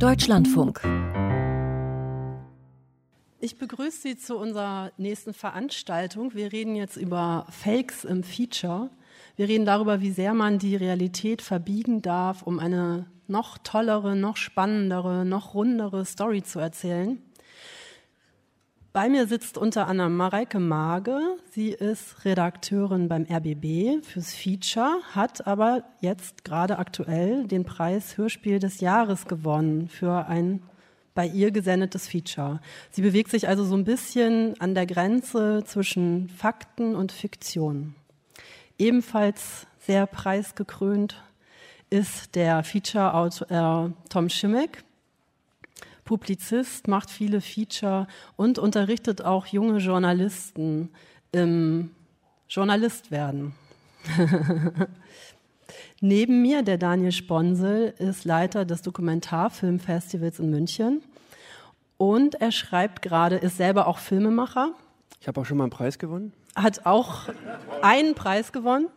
Deutschlandfunk. Ich begrüße Sie zu unserer nächsten Veranstaltung. Wir reden jetzt über Fakes im Feature. Wir reden darüber, wie sehr man die Realität verbiegen darf, um eine noch tollere, noch spannendere, noch rundere Story zu erzählen. Bei mir sitzt unter anderem Mareike Mage. Sie ist Redakteurin beim RBB fürs Feature, hat aber jetzt gerade aktuell den Preis Hörspiel des Jahres gewonnen für ein bei ihr gesendetes Feature. Sie bewegt sich also so ein bisschen an der Grenze zwischen Fakten und Fiktion. Ebenfalls sehr preisgekrönt ist der Feature-Autor äh, Tom Schimmick. Publizist, macht viele Feature und unterrichtet auch junge Journalisten im Journalist werden. Neben mir, der Daniel Sponsel, ist Leiter des Dokumentarfilmfestivals in München. Und er schreibt gerade, ist selber auch Filmemacher. Ich habe auch schon mal einen Preis gewonnen. Hat auch einen Preis gewonnen.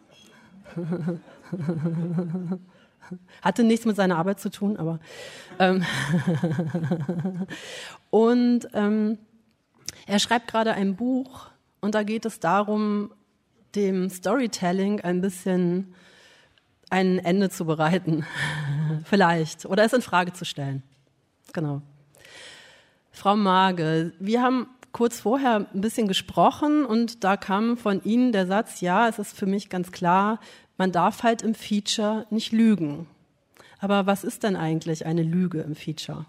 Hatte nichts mit seiner Arbeit zu tun, aber. Ähm und ähm, er schreibt gerade ein Buch und da geht es darum, dem Storytelling ein bisschen ein Ende zu bereiten. Vielleicht. Oder es in Frage zu stellen. Genau. Frau Mage, wir haben kurz vorher ein bisschen gesprochen und da kam von Ihnen der Satz, ja, es ist für mich ganz klar, man darf halt im Feature nicht lügen. Aber was ist denn eigentlich eine Lüge im Feature?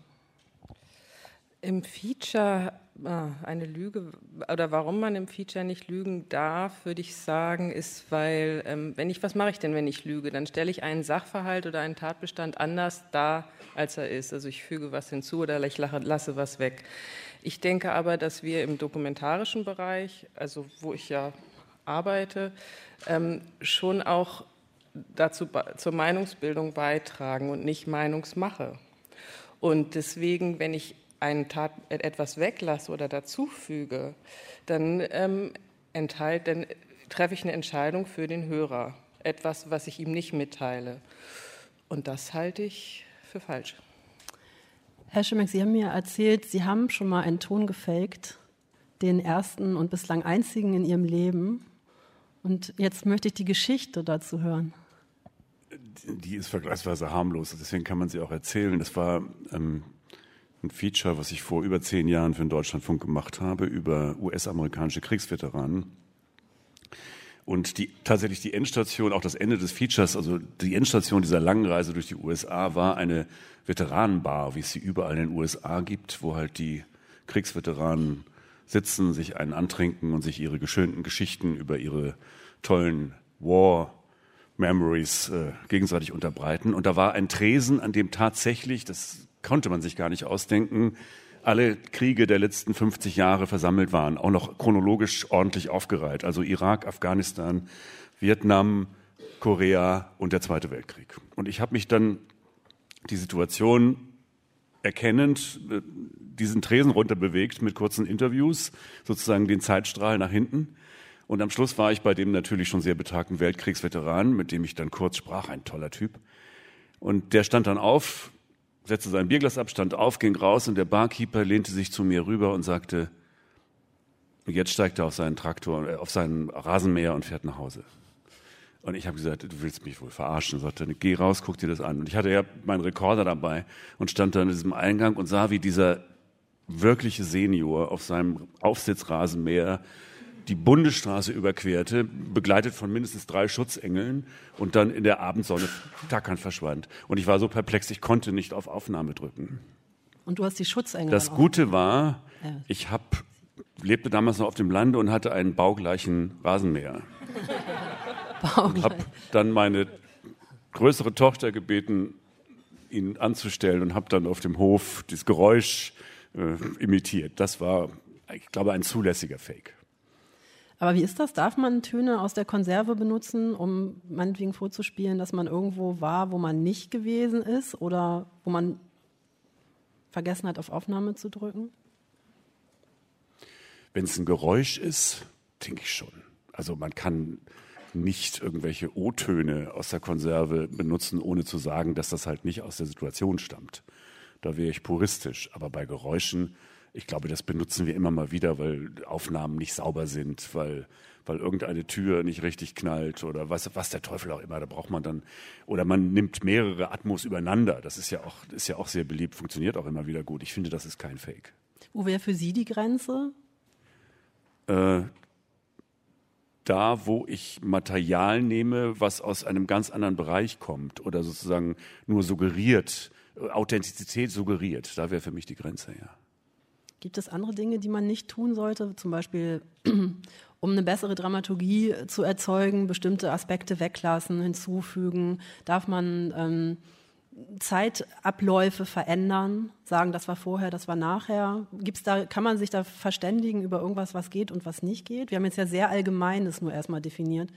Im Feature ah, eine Lüge oder warum man im Feature nicht lügen darf, würde ich sagen, ist, weil ähm, wenn ich was mache ich denn, wenn ich lüge, dann stelle ich einen Sachverhalt oder einen Tatbestand anders dar, als er ist. Also ich füge was hinzu oder ich lasse was weg. Ich denke aber, dass wir im dokumentarischen Bereich, also wo ich ja arbeite, ähm, schon auch dazu zur Meinungsbildung beitragen und nicht Meinungsmache. Und deswegen, wenn ich einen Tat, etwas weglasse oder dazufüge, dann, ähm, enthalt, dann treffe ich eine Entscheidung für den Hörer. Etwas, was ich ihm nicht mitteile. Und das halte ich für falsch. Herr Schimmeck, Sie haben mir erzählt, Sie haben schon mal einen Ton gefaked, den ersten und bislang einzigen in Ihrem Leben. Und jetzt möchte ich die Geschichte dazu hören. Die ist vergleichsweise harmlos, deswegen kann man sie auch erzählen. Das war ähm, ein Feature, was ich vor über zehn Jahren für den Deutschlandfunk gemacht habe, über US-amerikanische Kriegsveteranen. Und die, tatsächlich die Endstation, auch das Ende des Features, also die Endstation dieser langen Reise durch die USA war eine Veteranenbar, wie es sie überall in den USA gibt, wo halt die Kriegsveteranen sitzen, sich einen antrinken und sich ihre geschönten Geschichten über ihre tollen War Memories äh, gegenseitig unterbreiten. Und da war ein Tresen, an dem tatsächlich, das konnte man sich gar nicht ausdenken, alle Kriege der letzten 50 Jahre versammelt waren, auch noch chronologisch ordentlich aufgereiht. Also Irak, Afghanistan, Vietnam, Korea und der Zweite Weltkrieg. Und ich habe mich dann die Situation erkennend äh, diesen Tresen runterbewegt mit kurzen Interviews, sozusagen den Zeitstrahl nach hinten. Und am Schluss war ich bei dem natürlich schon sehr betagten Weltkriegsveteran, mit dem ich dann kurz sprach, ein toller Typ. Und der stand dann auf, setzte sein Bierglas ab, stand auf, ging raus und der Barkeeper lehnte sich zu mir rüber und sagte, jetzt steigt er auf seinen Traktor, äh, auf seinen Rasenmäher und fährt nach Hause. Und ich habe gesagt, du willst mich wohl verarschen. Er sagte, geh raus, guck dir das an. Und ich hatte ja meinen Rekorder dabei und stand da in diesem Eingang und sah, wie dieser wirkliche Senior auf seinem Aufsitzrasenmäher die Bundesstraße überquerte, begleitet von mindestens drei Schutzengeln und dann in der Abendsonne tackern verschwand. Und ich war so perplex, ich konnte nicht auf Aufnahme drücken. Und du hast die Schutzengel. Das Gute war, ich hab, lebte damals noch auf dem Lande und hatte einen baugleichen Rasenmäher. Baugleich. Habe dann meine größere Tochter gebeten, ihn anzustellen und habe dann auf dem Hof das Geräusch äh, imitiert. Das war, ich glaube, ein zulässiger Fake. Aber wie ist das? Darf man Töne aus der Konserve benutzen, um meinetwegen vorzuspielen, dass man irgendwo war, wo man nicht gewesen ist oder wo man vergessen hat, auf Aufnahme zu drücken? Wenn es ein Geräusch ist, denke ich schon. Also man kann nicht irgendwelche O-Töne aus der Konserve benutzen, ohne zu sagen, dass das halt nicht aus der Situation stammt. Da wäre ich puristisch. Aber bei Geräuschen, ich glaube, das benutzen wir immer mal wieder, weil Aufnahmen nicht sauber sind, weil, weil irgendeine Tür nicht richtig knallt oder was, was der Teufel auch immer. Da braucht man dann, oder man nimmt mehrere Atmos übereinander. Das ist ja auch, ist ja auch sehr beliebt, funktioniert auch immer wieder gut. Ich finde, das ist kein Fake. Wo wäre für Sie die Grenze? Äh, da, wo ich Material nehme, was aus einem ganz anderen Bereich kommt oder sozusagen nur suggeriert, Authentizität suggeriert. Da wäre für mich die Grenze, ja. Gibt es andere Dinge, die man nicht tun sollte? Zum Beispiel, um eine bessere Dramaturgie zu erzeugen, bestimmte Aspekte weglassen, hinzufügen? Darf man ähm, Zeitabläufe verändern, sagen, das war vorher, das war nachher? Gibt's da, kann man sich da verständigen über irgendwas, was geht und was nicht geht? Wir haben jetzt ja sehr allgemeines nur erstmal definiert.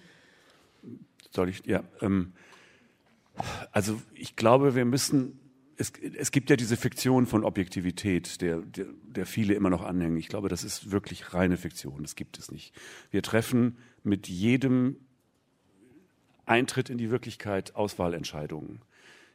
Soll ich, ja. Ähm, also ich glaube, wir müssen, es, es gibt ja diese Fiktion von Objektivität, der, der, der viele immer noch anhängen. Ich glaube, das ist wirklich reine Fiktion, das gibt es nicht. Wir treffen mit jedem Eintritt in die Wirklichkeit Auswahlentscheidungen.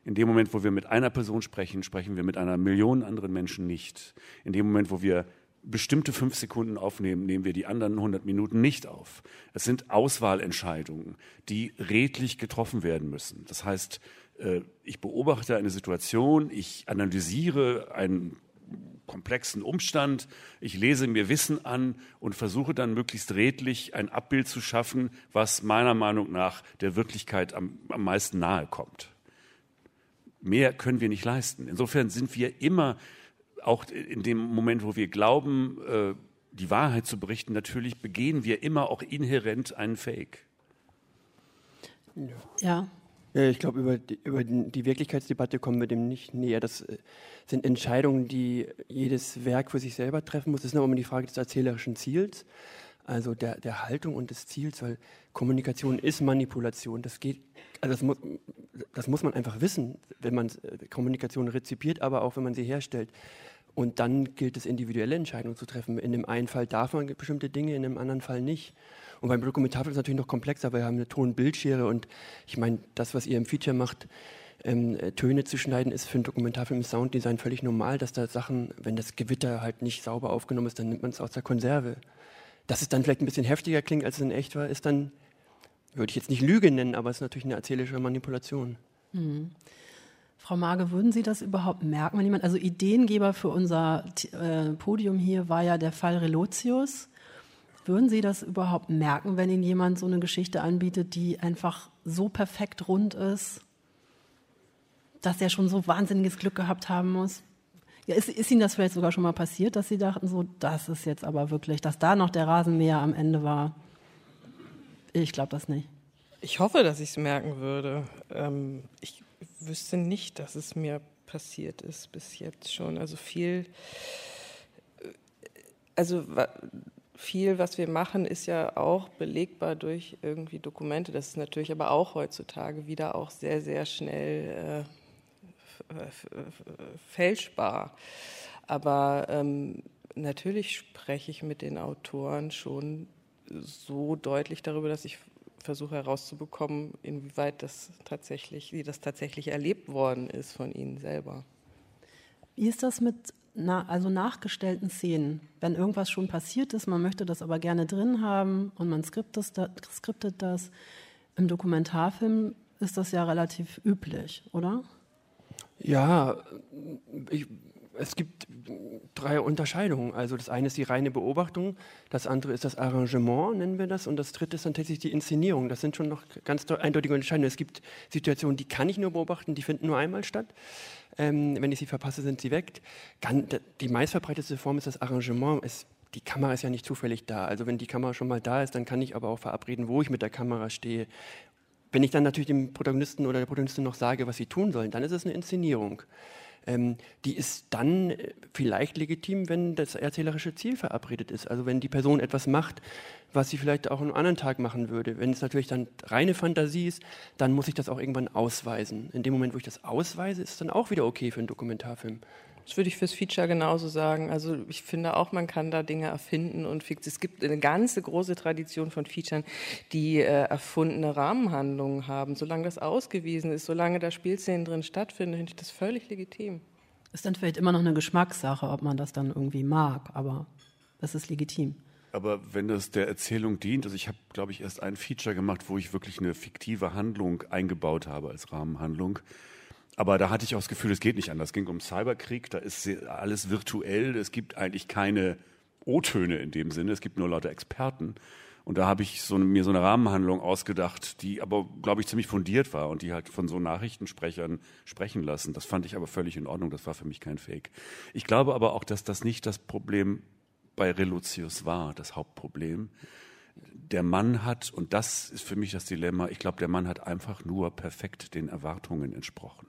In dem Moment, wo wir mit einer Person sprechen, sprechen wir mit einer Million anderen Menschen nicht. In dem Moment, wo wir bestimmte fünf Sekunden aufnehmen, nehmen wir die anderen 100 Minuten nicht auf. Es sind Auswahlentscheidungen, die redlich getroffen werden müssen. Das heißt, ich beobachte eine Situation, ich analysiere einen komplexen Umstand, ich lese mir Wissen an und versuche dann möglichst redlich ein Abbild zu schaffen, was meiner Meinung nach der Wirklichkeit am, am meisten nahe kommt. Mehr können wir nicht leisten. Insofern sind wir immer, auch in dem Moment, wo wir glauben, äh, die Wahrheit zu berichten, natürlich begehen wir immer auch inhärent einen Fake. Ja. Ja ich glaube, über, die, über die Wirklichkeitsdebatte kommen wir dem nicht näher. Das äh, sind Entscheidungen, die jedes Werk für sich selber treffen muss. Das ist immer die Frage des erzählerischen Ziels also der, der Haltung und des Ziels, weil Kommunikation ist Manipulation. Das geht, also das muss, das muss man einfach wissen, wenn man äh, Kommunikation rezipiert, aber auch wenn man sie herstellt. Und dann gilt es, individuelle Entscheidungen zu treffen. In dem einen Fall darf man bestimmte Dinge, in dem anderen Fall nicht. Und beim Dokumentarfilm ist es natürlich noch komplexer, weil wir haben eine Ton-Bildschere und ich meine, das, was ihr im Feature macht, ähm, Töne zu schneiden, ist für einen Dokumentarfilm im Sounddesign völlig normal, dass da Sachen, wenn das Gewitter halt nicht sauber aufgenommen ist, dann nimmt man es aus der Konserve. Dass es dann vielleicht ein bisschen heftiger klingt, als es in echt war, ist dann, würde ich jetzt nicht Lüge nennen, aber es ist natürlich eine erzählische Manipulation. Mhm. Frau Mage, würden Sie das überhaupt merken, wenn jemand, also Ideengeber für unser äh, Podium hier war ja der Fall Relotius. Würden Sie das überhaupt merken, wenn Ihnen jemand so eine Geschichte anbietet, die einfach so perfekt rund ist, dass er schon so wahnsinniges Glück gehabt haben muss? Ja, ist, ist Ihnen das vielleicht sogar schon mal passiert, dass Sie dachten, so, das ist jetzt aber wirklich, dass da noch der Rasenmäher am Ende war? Ich glaube das nicht. Ich hoffe, dass ich es merken würde. Ähm, ich wüsste nicht, dass es mir passiert ist bis jetzt schon. Also viel, also viel, was wir machen, ist ja auch belegbar durch irgendwie Dokumente. Das ist natürlich aber auch heutzutage wieder auch sehr, sehr schnell äh, fälschbar. Aber ähm, natürlich spreche ich mit den Autoren schon so deutlich darüber, dass ich versuche herauszubekommen, inwieweit das tatsächlich, wie das tatsächlich erlebt worden ist von ihnen selber. Wie ist das mit na, also nachgestellten Szenen? Wenn irgendwas schon passiert ist, man möchte das aber gerne drin haben und man skriptet das, skriptet das. Im Dokumentarfilm ist das ja relativ üblich, oder? Ja, ich, es gibt drei Unterscheidungen. Also das eine ist die reine Beobachtung, das andere ist das Arrangement, nennen wir das, und das dritte ist dann tatsächlich die Inszenierung. Das sind schon noch ganz eindeutige Unterscheidungen. Es gibt Situationen, die kann ich nur beobachten, die finden nur einmal statt. Ähm, wenn ich sie verpasse, sind sie weg. die meistverbreitete Form ist das Arrangement. Es, die Kamera ist ja nicht zufällig da. Also wenn die Kamera schon mal da ist, dann kann ich aber auch verabreden, wo ich mit der Kamera stehe. Wenn ich dann natürlich dem Protagonisten oder der Protagonistin noch sage, was sie tun sollen, dann ist es eine Inszenierung. Ähm, die ist dann äh, vielleicht legitim, wenn das erzählerische Ziel verabredet ist. Also wenn die Person etwas macht, was sie vielleicht auch einen anderen Tag machen würde. Wenn es natürlich dann reine Fantasie ist, dann muss ich das auch irgendwann ausweisen. In dem Moment, wo ich das ausweise, ist es dann auch wieder okay für einen Dokumentarfilm. Das würde ich fürs Feature genauso sagen. Also ich finde auch, man kann da Dinge erfinden und fix. Es gibt eine ganze große Tradition von Featuren, die äh, erfundene Rahmenhandlungen haben. Solange das ausgewiesen ist, solange da Spielszenen drin stattfinden, finde ich das völlig legitim. Ist dann vielleicht immer noch eine Geschmackssache, ob man das dann irgendwie mag, aber das ist legitim. Aber wenn das der Erzählung dient, also ich habe, glaube ich, erst ein Feature gemacht, wo ich wirklich eine fiktive Handlung eingebaut habe als Rahmenhandlung. Aber da hatte ich auch das Gefühl, es geht nicht anders. Es ging um Cyberkrieg, da ist alles virtuell, es gibt eigentlich keine O-Töne in dem Sinne, es gibt nur lauter Experten. Und da habe ich so, mir so eine Rahmenhandlung ausgedacht, die aber, glaube ich, ziemlich fundiert war und die halt von so Nachrichtensprechern sprechen lassen. Das fand ich aber völlig in Ordnung, das war für mich kein Fake. Ich glaube aber auch, dass das nicht das Problem bei Relucius war, das Hauptproblem. Der Mann hat, und das ist für mich das Dilemma, ich glaube, der Mann hat einfach nur perfekt den Erwartungen entsprochen.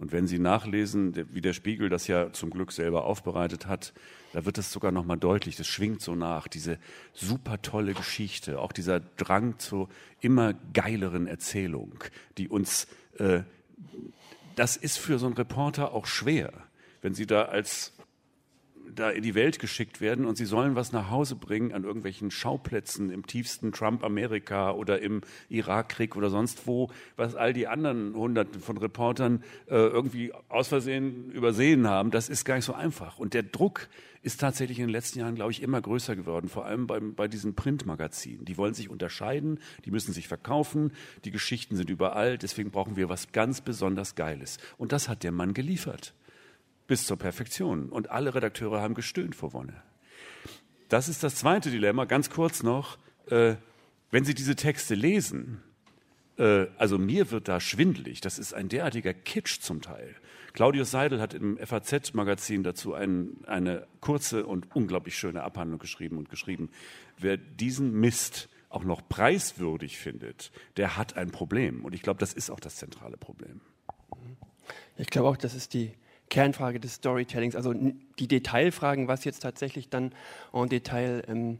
Und wenn Sie nachlesen, wie der Spiegel das ja zum Glück selber aufbereitet hat, da wird es sogar nochmal deutlich, das schwingt so nach, diese super tolle Geschichte, auch dieser Drang zur immer geileren Erzählung, die uns, äh, das ist für so einen Reporter auch schwer, wenn Sie da als da in die Welt geschickt werden und sie sollen was nach Hause bringen an irgendwelchen Schauplätzen im tiefsten Trump-Amerika oder im Irakkrieg oder sonst wo, was all die anderen Hunderten von Reportern äh, irgendwie aus Versehen übersehen haben, das ist gar nicht so einfach. Und der Druck ist tatsächlich in den letzten Jahren, glaube ich, immer größer geworden, vor allem beim, bei diesen Printmagazinen. Die wollen sich unterscheiden, die müssen sich verkaufen, die Geschichten sind überall, deswegen brauchen wir was ganz besonders Geiles. Und das hat der Mann geliefert bis zur Perfektion. Und alle Redakteure haben gestöhnt vor Wonne. Das ist das zweite Dilemma. Ganz kurz noch, äh, wenn Sie diese Texte lesen, äh, also mir wird da schwindelig. Das ist ein derartiger Kitsch zum Teil. Claudius Seidel hat im FAZ-Magazin dazu ein, eine kurze und unglaublich schöne Abhandlung geschrieben und geschrieben, wer diesen Mist auch noch preiswürdig findet, der hat ein Problem. Und ich glaube, das ist auch das zentrale Problem. Ich glaube auch, das ist die Kernfrage des Storytellings. Also die Detailfragen, was jetzt tatsächlich dann en Detail ähm,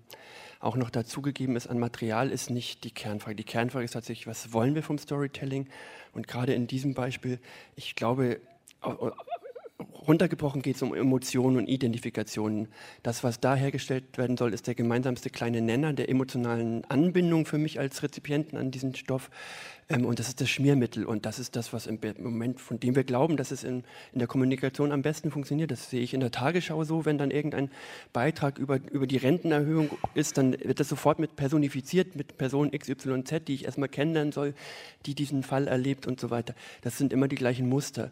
auch noch dazugegeben ist an Material, ist nicht die Kernfrage. Die Kernfrage ist tatsächlich, was wollen wir vom Storytelling? Und gerade in diesem Beispiel, ich glaube, runtergebrochen geht es um Emotionen und Identifikationen. Das, was da hergestellt werden soll, ist der gemeinsamste kleine Nenner der emotionalen Anbindung für mich als Rezipienten an diesen Stoff. Ähm, und das ist das Schmiermittel. Und das ist das, was im Moment, von dem wir glauben, dass es in, in der Kommunikation am besten funktioniert. Das sehe ich in der Tagesschau so. Wenn dann irgendein Beitrag über, über die Rentenerhöhung ist, dann wird das sofort mit personifiziert, mit Person XYZ, die ich erstmal kennenlernen soll, die diesen Fall erlebt und so weiter. Das sind immer die gleichen Muster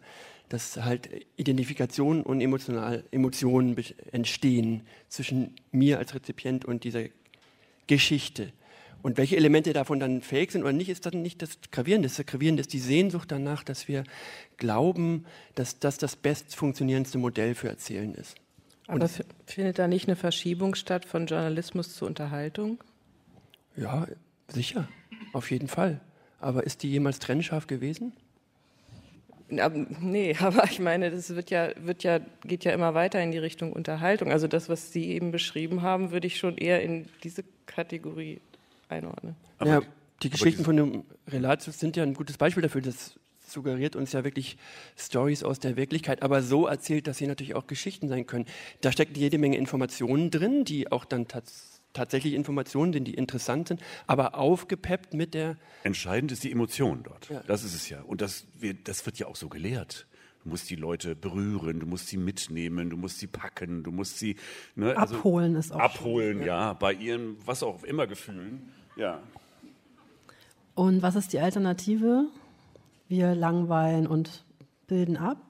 dass halt Identifikationen und emotional, Emotionen entstehen zwischen mir als Rezipient und dieser Geschichte. Und welche Elemente davon dann fähig sind oder nicht, ist dann nicht das Gravierende. Das Gravierende ist die Sehnsucht danach, dass wir glauben, dass das das best funktionierendste Modell für Erzählen ist. Aber und findet da nicht eine Verschiebung statt von Journalismus zu Unterhaltung? Ja, sicher, auf jeden Fall. Aber ist die jemals trennscharf gewesen? Nee, aber ich meine, das wird ja, wird ja, geht ja immer weiter in die Richtung Unterhaltung. Also das, was Sie eben beschrieben haben, würde ich schon eher in diese Kategorie einordnen. Aber ja, die Geschichten von dem Relatius sind ja ein gutes Beispiel dafür. Das suggeriert uns ja wirklich Stories aus der Wirklichkeit, aber so erzählt, dass sie natürlich auch Geschichten sein können. Da steckt jede Menge Informationen drin, die auch dann tatsächlich tatsächlich Informationen sind, die interessant sind, aber aufgepeppt mit der. Entscheidend ist die Emotion dort. Ja. Das ist es ja. Und das, das wird ja auch so gelehrt. Du musst die Leute berühren, du musst sie mitnehmen, du musst sie packen, du musst sie ne, also abholen ist auch abholen, schön, ja. ja, bei ihren was auch immer Gefühlen, ja. Und was ist die Alternative? Wir langweilen und bilden ab.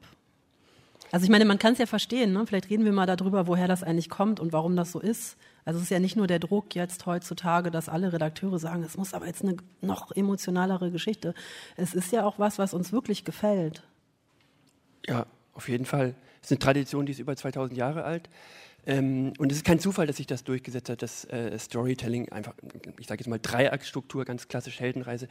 Also ich meine, man kann es ja verstehen. Ne? Vielleicht reden wir mal darüber, woher das eigentlich kommt und warum das so ist. Also es ist ja nicht nur der Druck jetzt heutzutage, dass alle Redakteure sagen, es muss aber jetzt eine noch emotionalere Geschichte. Es ist ja auch was, was uns wirklich gefällt. Ja, auf jeden Fall. Es ist eine Tradition, die ist über 2000 Jahre alt. Ähm, und es ist kein Zufall, dass sich das durchgesetzt hat, das äh, Storytelling, einfach, ich sage jetzt mal Dreiaktstruktur, ganz klassisch Heldenreise.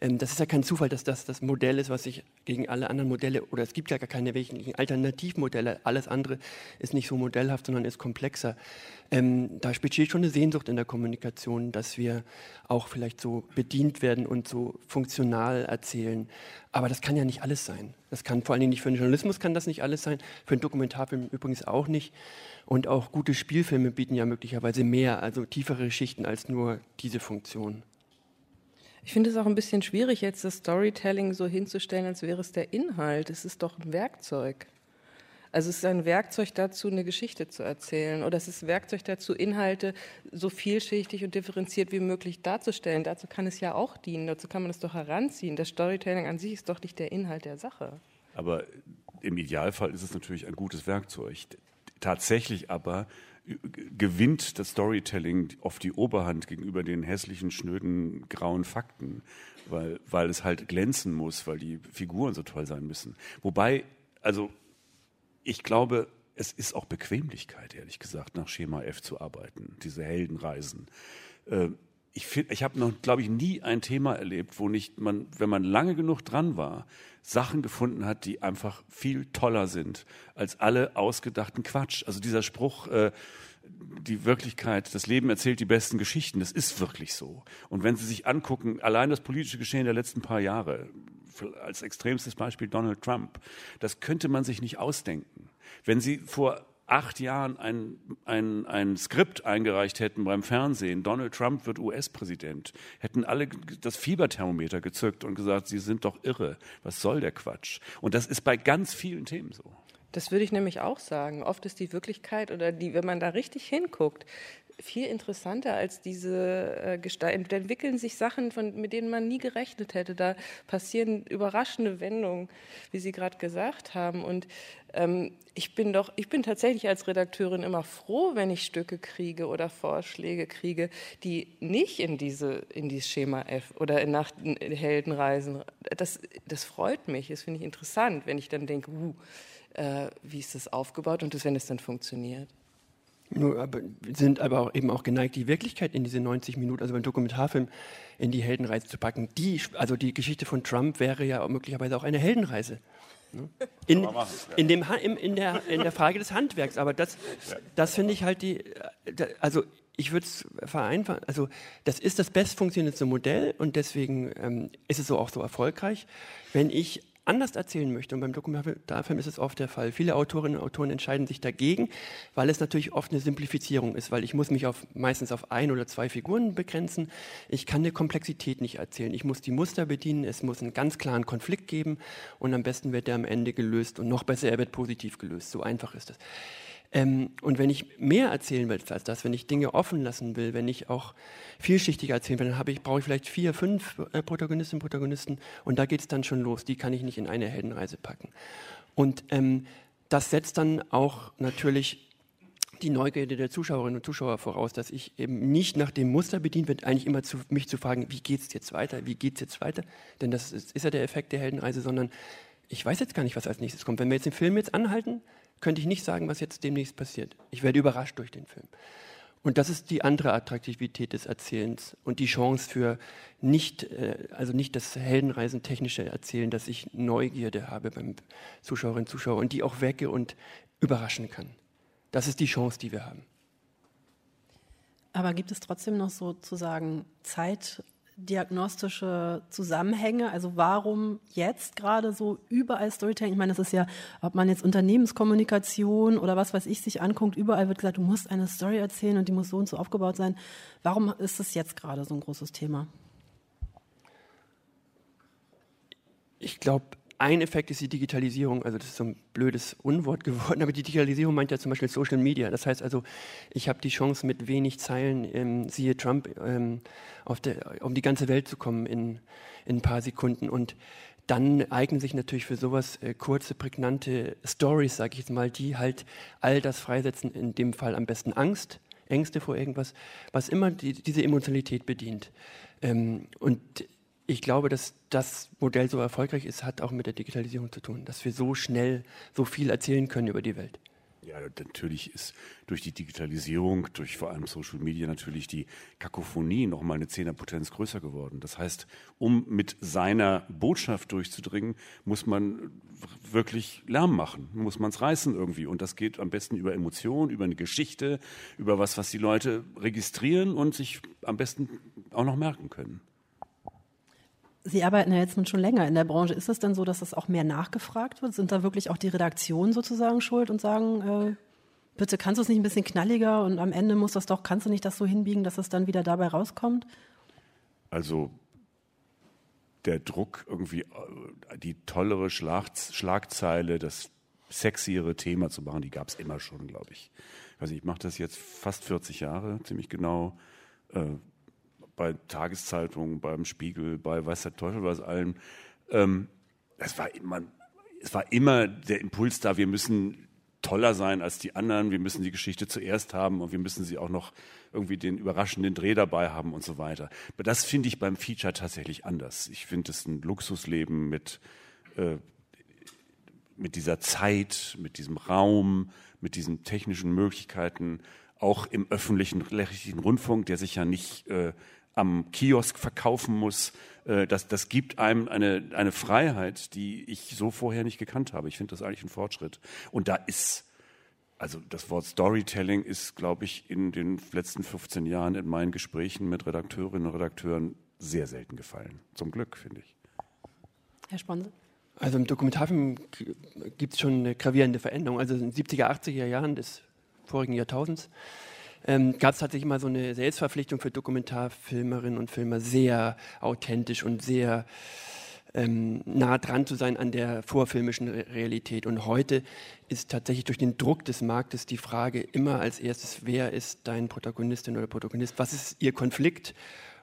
Ähm, das ist ja kein Zufall, dass das das Modell ist, was sich gegen alle anderen Modelle, oder es gibt ja gar keine welchen Alternativmodelle, alles andere ist nicht so modellhaft, sondern ist komplexer. Ähm, da besteht schon eine Sehnsucht in der Kommunikation, dass wir auch vielleicht so bedient werden und so funktional erzählen. Aber das kann ja nicht alles sein. Das kann vor allen Dingen nicht für den Journalismus kann das nicht alles sein, für einen Dokumentarfilm übrigens auch nicht. Und auch gute Spielfilme bieten ja möglicherweise mehr, also tiefere Schichten als nur diese Funktion. Ich finde es auch ein bisschen schwierig, jetzt das Storytelling so hinzustellen, als wäre es der Inhalt. Es ist doch ein Werkzeug. Also es ist ein Werkzeug dazu, eine Geschichte zu erzählen oder es ist ein Werkzeug dazu, Inhalte so vielschichtig und differenziert wie möglich darzustellen. Dazu kann es ja auch dienen, dazu kann man es doch heranziehen. Das Storytelling an sich ist doch nicht der Inhalt der Sache. Aber im Idealfall ist es natürlich ein gutes Werkzeug. Tatsächlich aber gewinnt das Storytelling oft die Oberhand gegenüber den hässlichen, schnöden, grauen Fakten, weil, weil es halt glänzen muss, weil die Figuren so toll sein müssen. Wobei, also ich glaube, es ist auch Bequemlichkeit, ehrlich gesagt, nach Schema F zu arbeiten, diese Heldenreisen. Ich, ich habe noch, glaube ich, nie ein Thema erlebt, wo nicht man, wenn man lange genug dran war, Sachen gefunden hat, die einfach viel toller sind als alle ausgedachten Quatsch. Also dieser Spruch, äh, die Wirklichkeit, das Leben erzählt die besten Geschichten, das ist wirklich so. Und wenn Sie sich angucken, allein das politische Geschehen der letzten paar Jahre, als extremstes Beispiel Donald Trump. Das könnte man sich nicht ausdenken. Wenn Sie vor acht Jahren ein, ein, ein Skript eingereicht hätten beim Fernsehen, Donald Trump wird US-Präsident, hätten alle das Fieberthermometer gezückt und gesagt, Sie sind doch irre. Was soll der Quatsch? Und das ist bei ganz vielen Themen so. Das würde ich nämlich auch sagen. Oft ist die Wirklichkeit oder die, wenn man da richtig hinguckt, viel interessanter als diese äh, Gestalt. Da entwickeln sich Sachen, von, mit denen man nie gerechnet hätte. Da passieren überraschende Wendungen, wie Sie gerade gesagt haben. Und ähm, ich bin doch, ich bin tatsächlich als Redakteurin immer froh, wenn ich Stücke kriege oder Vorschläge kriege, die nicht in diese, in dieses Schema F oder in Nacht Heldenreisen. Das, das freut mich. Das finde ich interessant, wenn ich dann denke, uh, äh, wie ist das aufgebaut und das, wenn es dann funktioniert. Nur sind aber auch eben auch geneigt, die Wirklichkeit in diese 90 Minuten, also beim Dokumentarfilm, in die Heldenreise zu packen. Die, also die Geschichte von Trump wäre ja möglicherweise auch eine Heldenreise. Ne? In, in, dem, in, der, in der Frage des Handwerks. Aber das, das finde ich halt die, also ich würde es vereinfachen, also das ist das best funktionierendste Modell und deswegen ähm, ist es so auch so erfolgreich. Wenn ich anders erzählen möchte, und beim Dokumentarfilm ist es oft der Fall, viele Autorinnen und Autoren entscheiden sich dagegen, weil es natürlich oft eine Simplifizierung ist, weil ich muss mich auf, meistens auf ein oder zwei Figuren begrenzen. Ich kann eine Komplexität nicht erzählen. Ich muss die Muster bedienen, es muss einen ganz klaren Konflikt geben und am besten wird der am Ende gelöst und noch besser, er wird positiv gelöst. So einfach ist es. Ähm, und wenn ich mehr erzählen will als das, wenn ich Dinge offen lassen will, wenn ich auch vielschichtiger erzählen will, dann ich, brauche ich vielleicht vier, fünf äh, Protagonistinnen und Protagonisten und da geht es dann schon los. Die kann ich nicht in eine Heldenreise packen. Und ähm, das setzt dann auch natürlich die Neugierde der Zuschauerinnen und Zuschauer voraus, dass ich eben nicht nach dem Muster bedient wird, eigentlich immer zu, mich zu fragen, wie geht es jetzt weiter, wie geht es jetzt weiter, denn das ist, ist ja der Effekt der Heldenreise, sondern ich weiß jetzt gar nicht, was als nächstes kommt. Wenn wir jetzt den Film jetzt anhalten, könnte ich nicht sagen, was jetzt demnächst passiert. Ich werde überrascht durch den Film. Und das ist die andere Attraktivität des Erzählens und die Chance für nicht, äh, also nicht das Heldenreisen technische Erzählen, dass ich Neugierde habe beim Zuschauerinnen und Zuschauer und die auch wecke und überraschen kann. Das ist die Chance, die wir haben. Aber gibt es trotzdem noch sozusagen Zeit diagnostische Zusammenhänge? Also warum jetzt gerade so überall Storytelling? Ich meine, das ist ja, ob man jetzt Unternehmenskommunikation oder was weiß ich sich anguckt, überall wird gesagt, du musst eine Story erzählen und die muss so und so aufgebaut sein. Warum ist das jetzt gerade so ein großes Thema? Ich glaube, ein Effekt ist die Digitalisierung, also das ist so ein blödes Unwort geworden, aber die Digitalisierung meint ja zum Beispiel Social Media. Das heißt also, ich habe die Chance, mit wenig Zeilen, ähm, siehe Trump, ähm, der, um die ganze Welt zu kommen in, in ein paar Sekunden. Und dann eignen sich natürlich für sowas äh, kurze, prägnante Stories, sage ich jetzt mal, die halt all das freisetzen, in dem Fall am besten Angst, Ängste vor irgendwas, was immer die, diese Emotionalität bedient. Ähm, und ich glaube, dass das Modell so erfolgreich ist, hat auch mit der Digitalisierung zu tun, dass wir so schnell so viel erzählen können über die Welt. Ja, natürlich ist durch die Digitalisierung, durch vor allem Social Media natürlich die Kakophonie noch mal eine Zehnerpotenz größer geworden. Das heißt, um mit seiner Botschaft durchzudringen, muss man wirklich Lärm machen, muss man es reißen irgendwie. Und das geht am besten über Emotionen, über eine Geschichte, über was, was die Leute registrieren und sich am besten auch noch merken können. Sie arbeiten ja jetzt schon länger in der Branche. Ist es denn so, dass das auch mehr nachgefragt wird? Sind da wirklich auch die Redaktionen sozusagen schuld und sagen, äh, bitte kannst du es nicht ein bisschen knalliger und am Ende muss das doch, kannst du nicht das so hinbiegen, dass es dann wieder dabei rauskommt? Also der Druck, irgendwie äh, die tollere Schlag Schlagzeile, das sexiere Thema zu machen, die gab es immer schon, glaube ich. Also ich mache das jetzt fast 40 Jahre, ziemlich genau. Äh, bei Tageszeitungen, beim Spiegel, bei weiß der Teufel was allem. Ähm, es war immer, es war immer der Impuls da, wir müssen toller sein als die anderen, wir müssen die Geschichte zuerst haben und wir müssen sie auch noch irgendwie den überraschenden Dreh dabei haben und so weiter. Aber das finde ich beim Feature tatsächlich anders. Ich finde es ein Luxusleben mit, äh, mit dieser Zeit, mit diesem Raum, mit diesen technischen Möglichkeiten, auch im öffentlichen rechtlichen Rundfunk, der sich ja nicht äh, am Kiosk verkaufen muss. Äh, das, das gibt einem eine, eine Freiheit, die ich so vorher nicht gekannt habe. Ich finde das eigentlich ein Fortschritt. Und da ist, also das Wort Storytelling ist, glaube ich, in den letzten 15 Jahren in meinen Gesprächen mit Redakteurinnen und Redakteuren sehr selten gefallen. Zum Glück, finde ich. Herr Sponse? Also im Dokumentarfilm gibt es schon eine gravierende Veränderung. Also in den 70er, 80er Jahren des vorigen Jahrtausends ähm, gab es tatsächlich mal so eine Selbstverpflichtung für Dokumentarfilmerinnen und Filmer, sehr authentisch und sehr ähm, nah dran zu sein an der vorfilmischen Realität. Und heute ist tatsächlich durch den Druck des Marktes die Frage immer als erstes, wer ist dein Protagonistin oder Protagonist, was ist ihr Konflikt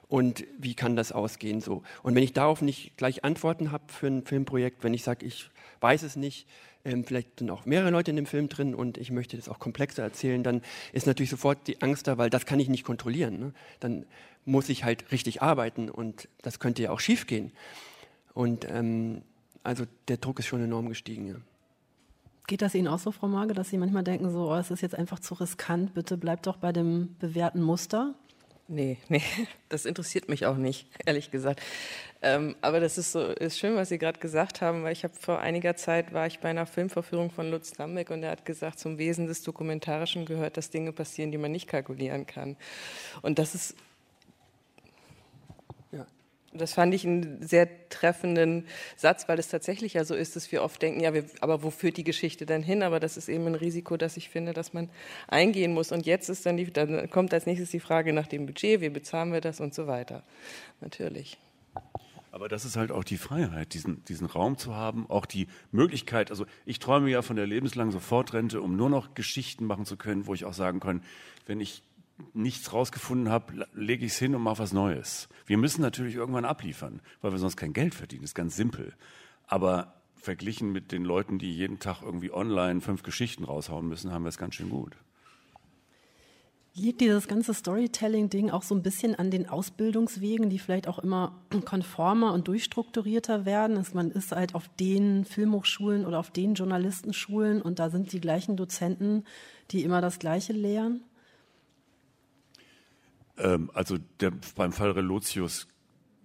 und wie kann das ausgehen so. Und wenn ich darauf nicht gleich Antworten habe für ein Filmprojekt, wenn ich sage, ich weiß es nicht, ähm, vielleicht sind auch mehrere Leute in dem Film drin und ich möchte das auch komplexer erzählen, dann ist natürlich sofort die Angst da, weil das kann ich nicht kontrollieren. Ne? Dann muss ich halt richtig arbeiten und das könnte ja auch schiefgehen. Und ähm, also der Druck ist schon enorm gestiegen. Ja. Geht das Ihnen auch so, Frau Marge, dass Sie manchmal denken, so, oh, es ist jetzt einfach zu riskant, bitte bleibt doch bei dem bewährten Muster? Nee, nee, das interessiert mich auch nicht, ehrlich gesagt. Ähm, aber das ist so ist schön, was Sie gerade gesagt haben, weil ich habe vor einiger Zeit war ich bei einer Filmverführung von Lutz Dambeck und er hat gesagt, zum Wesen des Dokumentarischen gehört, dass Dinge passieren, die man nicht kalkulieren kann. Und das ist das fand ich einen sehr treffenden Satz, weil es tatsächlich ja so ist, dass wir oft denken, ja, wir, aber wo führt die Geschichte denn hin? Aber das ist eben ein Risiko, das ich finde, dass man eingehen muss. Und jetzt ist dann, die, dann kommt als nächstes die Frage nach dem Budget, wie bezahlen wir das und so weiter. Natürlich. Aber das ist halt auch die Freiheit, diesen, diesen Raum zu haben, auch die Möglichkeit, also ich träume ja von der lebenslangen Sofortrente, um nur noch Geschichten machen zu können, wo ich auch sagen kann, wenn ich nichts rausgefunden habe, lege ich es hin und mache was Neues. Wir müssen natürlich irgendwann abliefern, weil wir sonst kein Geld verdienen. Das ist ganz simpel. Aber verglichen mit den Leuten, die jeden Tag irgendwie online fünf Geschichten raushauen müssen, haben wir es ganz schön gut. Liegt dieses ganze Storytelling-Ding auch so ein bisschen an den Ausbildungswegen, die vielleicht auch immer konformer und durchstrukturierter werden? Also man ist halt auf den Filmhochschulen oder auf den Journalistenschulen und da sind die gleichen Dozenten, die immer das Gleiche lehren? Ähm, also der, beim Fall Relotius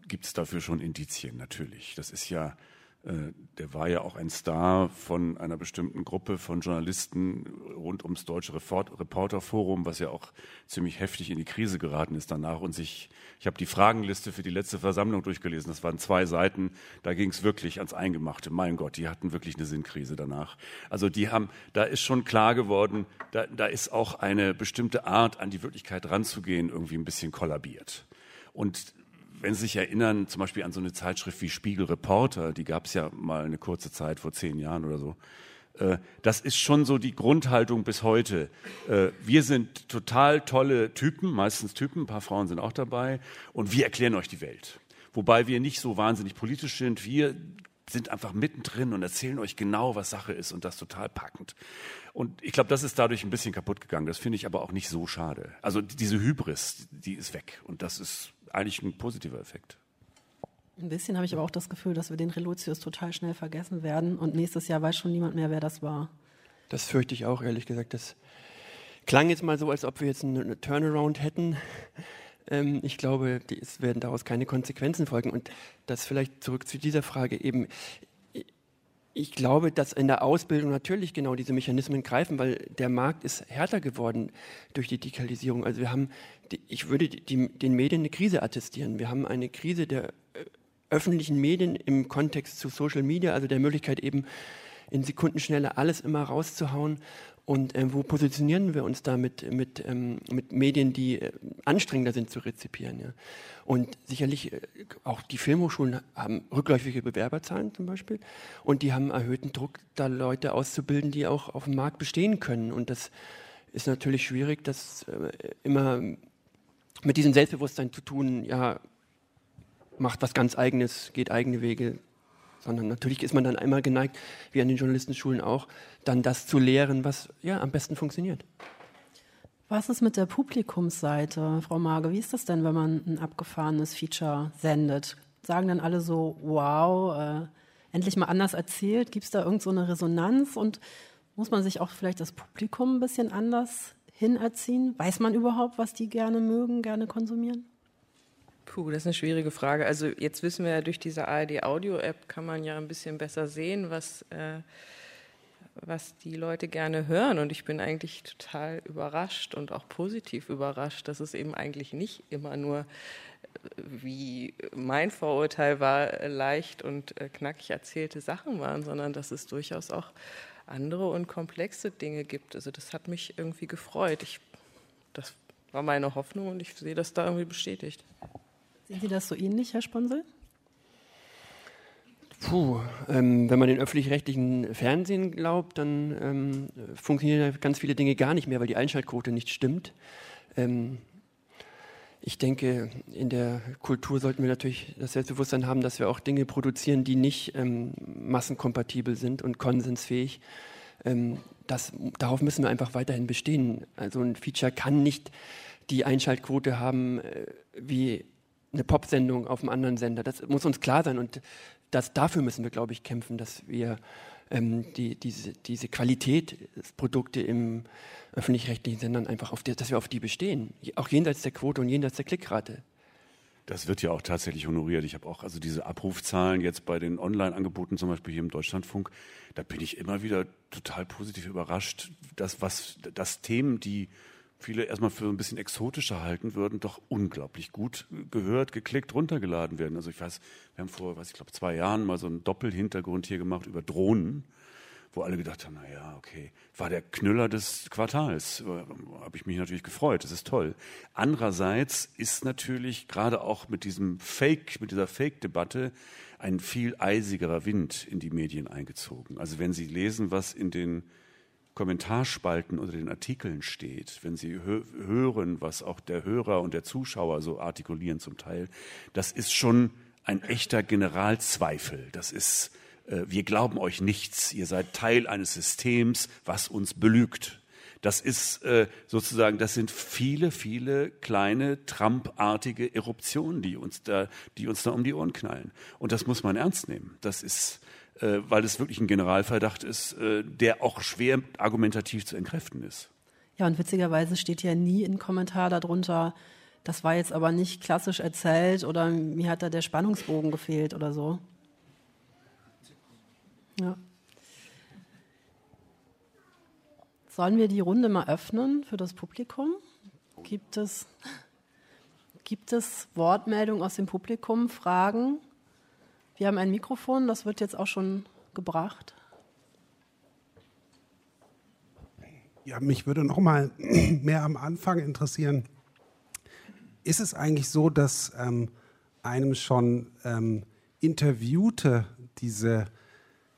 gibt es dafür schon Indizien, natürlich. Das ist ja der war ja auch ein Star von einer bestimmten Gruppe von Journalisten rund ums Deutsche Reporterforum, was ja auch ziemlich heftig in die Krise geraten ist danach. Und sich, ich habe die Fragenliste für die letzte Versammlung durchgelesen. Das waren zwei Seiten. Da ging es wirklich ans Eingemachte. Mein Gott, die hatten wirklich eine Sinnkrise danach. Also die haben, da ist schon klar geworden, da, da ist auch eine bestimmte Art, an die Wirklichkeit ranzugehen, irgendwie ein bisschen kollabiert. Und wenn Sie sich erinnern, zum Beispiel an so eine Zeitschrift wie Spiegel Reporter, die gab es ja mal eine kurze Zeit, vor zehn Jahren oder so. Äh, das ist schon so die Grundhaltung bis heute. Äh, wir sind total tolle Typen, meistens Typen, ein paar Frauen sind auch dabei, und wir erklären euch die Welt. Wobei wir nicht so wahnsinnig politisch sind. Wir sind einfach mittendrin und erzählen euch genau, was Sache ist und das total packend. Und ich glaube, das ist dadurch ein bisschen kaputt gegangen. Das finde ich aber auch nicht so schade. Also diese Hybris, die ist weg und das ist eigentlich ein positiver Effekt. Ein bisschen habe ich aber auch das Gefühl, dass wir den Relotius total schnell vergessen werden und nächstes Jahr weiß schon niemand mehr, wer das war. Das fürchte ich auch, ehrlich gesagt. Das klang jetzt mal so, als ob wir jetzt einen Turnaround hätten. Ähm, ich glaube, es werden daraus keine Konsequenzen folgen. Und das vielleicht zurück zu dieser Frage eben ich glaube, dass in der Ausbildung natürlich genau diese Mechanismen greifen, weil der Markt ist härter geworden durch die Digitalisierung. Also wir haben, ich würde die, den Medien eine Krise attestieren. Wir haben eine Krise der äh, öffentlichen Medien im Kontext zu Social Media, also der Möglichkeit eben in Sekundenschnelle alles immer rauszuhauen und äh, wo positionieren wir uns da mit, mit, ähm, mit Medien, die äh, anstrengender sind zu rezipieren? Ja? Und sicherlich äh, auch die Filmhochschulen haben rückläufige Bewerberzahlen zum Beispiel und die haben erhöhten Druck, da Leute auszubilden, die auch auf dem Markt bestehen können. Und das ist natürlich schwierig, das äh, immer mit diesem Selbstbewusstsein zu tun, ja, macht was ganz Eigenes, geht eigene Wege, sondern natürlich ist man dann einmal geneigt, wie an den Journalistenschulen auch, dann das zu lehren, was ja am besten funktioniert. Was ist mit der Publikumsseite, Frau Mage? Wie ist das denn, wenn man ein abgefahrenes Feature sendet? Sagen dann alle so, wow, äh, endlich mal anders erzählt? Gibt es da irgend so Resonanz und muss man sich auch vielleicht das Publikum ein bisschen anders hinerziehen? Weiß man überhaupt, was die gerne mögen, gerne konsumieren? Puh, das ist eine schwierige Frage. Also jetzt wissen wir ja, durch diese ARD-Audio-App kann man ja ein bisschen besser sehen, was, äh, was die Leute gerne hören. Und ich bin eigentlich total überrascht und auch positiv überrascht, dass es eben eigentlich nicht immer nur, äh, wie mein Vorurteil war, leicht und äh, knackig erzählte Sachen waren, sondern dass es durchaus auch andere und komplexe Dinge gibt. Also das hat mich irgendwie gefreut. Ich, das war meine Hoffnung und ich sehe das da irgendwie bestätigt. Sehen Sie das so ähnlich, Herr Sponsel? Puh, ähm, wenn man den öffentlich-rechtlichen Fernsehen glaubt, dann ähm, funktionieren ganz viele Dinge gar nicht mehr, weil die Einschaltquote nicht stimmt. Ähm, ich denke, in der Kultur sollten wir natürlich das Selbstbewusstsein haben, dass wir auch Dinge produzieren, die nicht ähm, massenkompatibel sind und konsensfähig. Ähm, das, darauf müssen wir einfach weiterhin bestehen. Also ein Feature kann nicht die Einschaltquote haben äh, wie eine Popsendung auf einem anderen Sender. Das muss uns klar sein und das, dafür müssen wir, glaube ich, kämpfen, dass wir ähm, die, diese, diese Qualität Produkte im öffentlich-rechtlichen Sendern einfach auf die, dass wir auf die bestehen, auch jenseits der Quote und jenseits der Klickrate. Das wird ja auch tatsächlich honoriert. Ich habe auch also diese Abrufzahlen jetzt bei den Online-Angeboten, zum Beispiel hier im Deutschlandfunk, da bin ich immer wieder total positiv überrascht, dass was, dass Themen, die viele erstmal für ein bisschen exotischer halten würden, doch unglaublich gut gehört, geklickt, runtergeladen werden. Also ich weiß, wir haben vor, was ich glaube, zwei Jahren mal so einen Doppelhintergrund hier gemacht über Drohnen, wo alle gedacht haben, na ja, okay, war der Knüller des Quartals. Habe ich mich natürlich gefreut, das ist toll. Andererseits ist natürlich gerade auch mit diesem Fake, mit dieser Fake-Debatte ein viel eisigerer Wind in die Medien eingezogen. Also wenn Sie lesen, was in den Kommentarspalten unter den Artikeln steht, wenn Sie hö hören, was auch der Hörer und der Zuschauer so artikulieren zum Teil, das ist schon ein echter Generalzweifel. Das ist, äh, wir glauben euch nichts. Ihr seid Teil eines Systems, was uns belügt. Das ist äh, sozusagen, das sind viele, viele kleine Trump-artige Eruptionen, die uns da, die uns da um die Ohren knallen. Und das muss man ernst nehmen. Das ist, äh, weil es wirklich ein Generalverdacht ist, äh, der auch schwer argumentativ zu entkräften ist. Ja, und witzigerweise steht ja nie ein Kommentar darunter, das war jetzt aber nicht klassisch erzählt oder mir hat da der Spannungsbogen gefehlt oder so. Ja. Sollen wir die Runde mal öffnen für das Publikum? Gibt es, gibt es Wortmeldungen aus dem Publikum, Fragen? Wir haben ein Mikrofon, das wird jetzt auch schon gebracht. Ja, mich würde noch mal mehr am Anfang interessieren. Ist es eigentlich so, dass ähm, einem schon ähm, Interviewte diese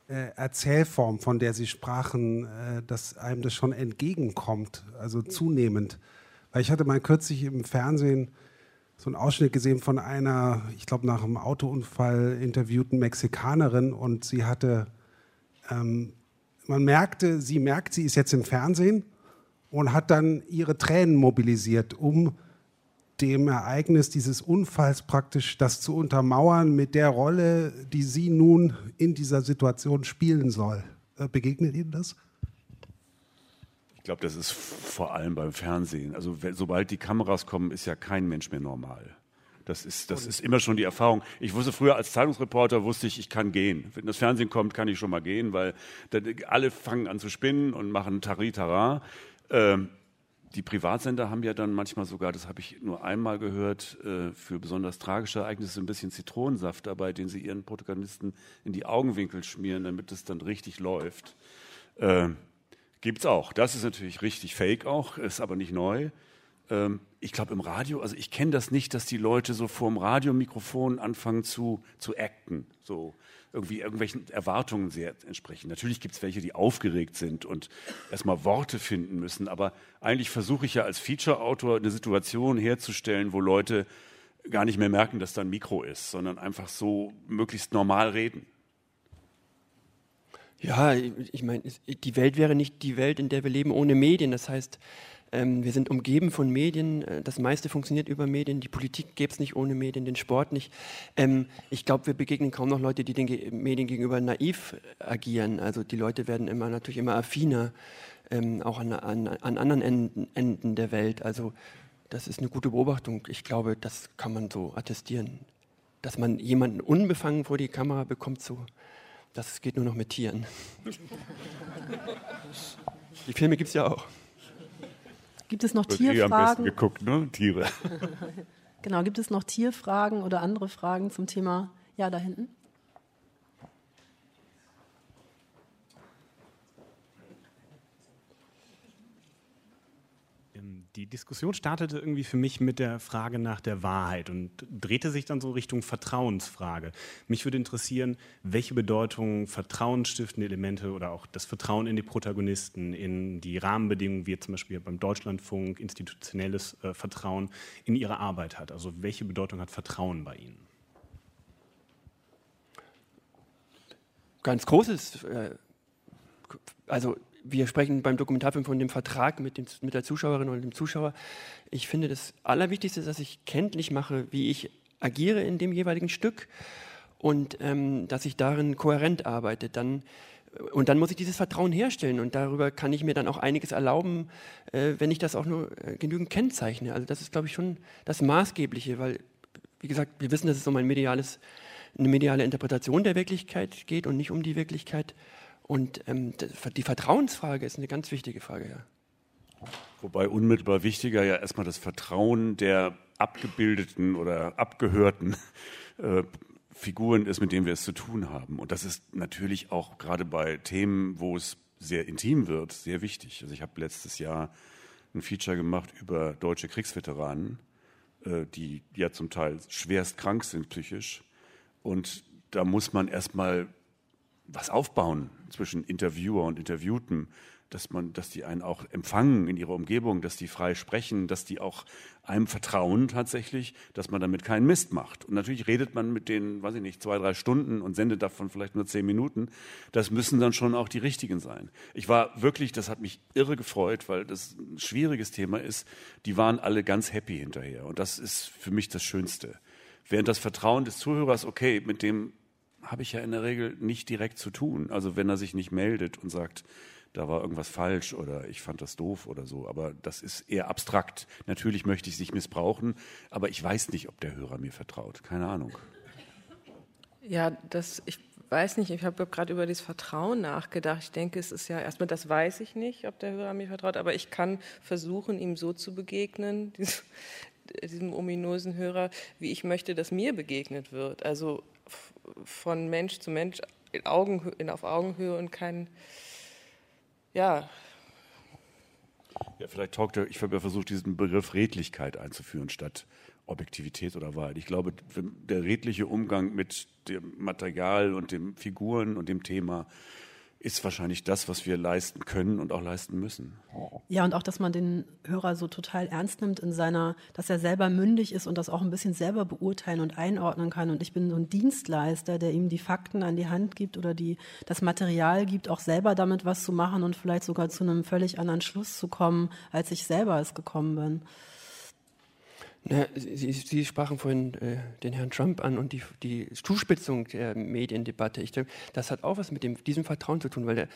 äh, Erzählform, von der Sie sprachen, äh, dass einem das schon entgegenkommt, also zunehmend? Weil ich hatte mal kürzlich im Fernsehen so einen Ausschnitt gesehen von einer, ich glaube, nach einem Autounfall interviewten Mexikanerin und sie hatte, ähm, man merkte, sie merkt, sie ist jetzt im Fernsehen und hat dann ihre Tränen mobilisiert, um dem Ereignis dieses Unfalls praktisch das zu untermauern mit der Rolle, die sie nun in dieser Situation spielen soll. Äh, begegnet Ihnen das? Ich glaube, das ist vor allem beim Fernsehen. Also sobald die Kameras kommen, ist ja kein Mensch mehr normal. Das ist, das ist immer schon die Erfahrung. Ich wusste früher als Zeitungsreporter, wusste ich, ich kann gehen. Wenn das Fernsehen kommt, kann ich schon mal gehen, weil alle fangen an zu spinnen und machen Taritara. Ähm, die Privatsender haben ja dann manchmal sogar, das habe ich nur einmal gehört, äh, für besonders tragische Ereignisse ein bisschen Zitronensaft dabei, den sie ihren Protagonisten in die Augenwinkel schmieren, damit es dann richtig läuft. Äh, Gibt es auch. Das ist natürlich richtig fake auch, ist aber nicht neu. Ähm, ich glaube im Radio, also ich kenne das nicht, dass die Leute so vor dem Radiomikrofon anfangen zu, zu acten, so irgendwie irgendwelchen Erwartungen sehr entsprechen. Natürlich gibt es welche, die aufgeregt sind und erstmal Worte finden müssen, aber eigentlich versuche ich ja als Feature-Autor eine Situation herzustellen, wo Leute gar nicht mehr merken, dass da ein Mikro ist, sondern einfach so möglichst normal reden. Ja, ich meine, die Welt wäre nicht die Welt, in der wir leben, ohne Medien. Das heißt, ähm, wir sind umgeben von Medien. Äh, das meiste funktioniert über Medien. Die Politik gäbe es nicht ohne Medien, den Sport nicht. Ähm, ich glaube, wir begegnen kaum noch Leute, die den Medien gegenüber naiv agieren. Also die Leute werden immer natürlich immer affiner, ähm, auch an, an, an anderen Enden, Enden der Welt. Also das ist eine gute Beobachtung. Ich glaube, das kann man so attestieren. Dass man jemanden unbefangen vor die Kamera bekommt, so, das geht nur noch mit Tieren. Die Filme gibt es ja auch. Gibt es noch Wird Tierfragen? am besten geguckt, ne? Tiere. genau, gibt es noch Tierfragen oder andere Fragen zum Thema? Ja, da hinten. Die Diskussion startete irgendwie für mich mit der Frage nach der Wahrheit und drehte sich dann so Richtung Vertrauensfrage. Mich würde interessieren, welche Bedeutung vertrauensstiftende Elemente oder auch das Vertrauen in die Protagonisten, in die Rahmenbedingungen, wie zum Beispiel beim Deutschlandfunk, institutionelles äh, Vertrauen in ihre Arbeit hat. Also welche Bedeutung hat Vertrauen bei Ihnen? Ganz großes, äh, also wir sprechen beim Dokumentarfilm von dem Vertrag mit, dem, mit der Zuschauerin oder dem Zuschauer. Ich finde, das Allerwichtigste ist, dass ich kenntlich mache, wie ich agiere in dem jeweiligen Stück und ähm, dass ich darin kohärent arbeite. Dann, und dann muss ich dieses Vertrauen herstellen und darüber kann ich mir dann auch einiges erlauben, äh, wenn ich das auch nur äh, genügend kennzeichne. Also das ist, glaube ich, schon das Maßgebliche, weil, wie gesagt, wir wissen, dass es um ein mediales, eine mediale Interpretation der Wirklichkeit geht und nicht um die Wirklichkeit. Und ähm, die Vertrauensfrage ist eine ganz wichtige Frage, ja. Wobei unmittelbar wichtiger ja erstmal das Vertrauen der abgebildeten oder abgehörten äh, Figuren ist, mit denen wir es zu tun haben. Und das ist natürlich auch gerade bei Themen, wo es sehr intim wird, sehr wichtig. Also ich habe letztes Jahr ein Feature gemacht über deutsche Kriegsveteranen, äh, die ja zum Teil schwerst krank sind psychisch. Und da muss man erstmal was aufbauen zwischen Interviewer und Interviewten, dass man, dass die einen auch empfangen in ihrer Umgebung, dass die frei sprechen, dass die auch einem vertrauen tatsächlich, dass man damit keinen Mist macht. Und natürlich redet man mit denen, weiß ich nicht, zwei, drei Stunden und sendet davon vielleicht nur zehn Minuten. Das müssen dann schon auch die richtigen sein. Ich war wirklich, das hat mich irre gefreut, weil das ein schwieriges Thema ist. Die waren alle ganz happy hinterher. Und das ist für mich das Schönste. Während das Vertrauen des Zuhörers, okay, mit dem habe ich ja in der Regel nicht direkt zu tun. Also wenn er sich nicht meldet und sagt, da war irgendwas falsch oder ich fand das doof oder so. Aber das ist eher abstrakt. Natürlich möchte ich es nicht missbrauchen, aber ich weiß nicht, ob der Hörer mir vertraut. Keine Ahnung. Ja, das, ich weiß nicht, ich habe gerade über das Vertrauen nachgedacht. Ich denke, es ist ja erstmal, das weiß ich nicht, ob der Hörer mir vertraut, aber ich kann versuchen, ihm so zu begegnen, diesem ominösen Hörer, wie ich möchte, dass mir begegnet wird. Also von Mensch zu Mensch in Augenhö in, auf Augenhöhe und kein, ja. Ja, vielleicht taugt er, ich habe ja versucht, diesen Begriff Redlichkeit einzuführen statt Objektivität oder Wahrheit. Ich glaube, der redliche Umgang mit dem Material und den Figuren und dem Thema ist wahrscheinlich das, was wir leisten können und auch leisten müssen. Ja, und auch, dass man den Hörer so total ernst nimmt in seiner, dass er selber mündig ist und das auch ein bisschen selber beurteilen und einordnen kann. Und ich bin so ein Dienstleister, der ihm die Fakten an die Hand gibt oder die, das Material gibt, auch selber damit was zu machen und vielleicht sogar zu einem völlig anderen Schluss zu kommen, als ich selber es gekommen bin. Na, Sie, Sie, sprachen vorhin äh, den Herrn Trump an und die, die Zuspitzung der Mediendebatte. Ich denke, das hat auch was mit dem, diesem Vertrauen zu tun, weil der,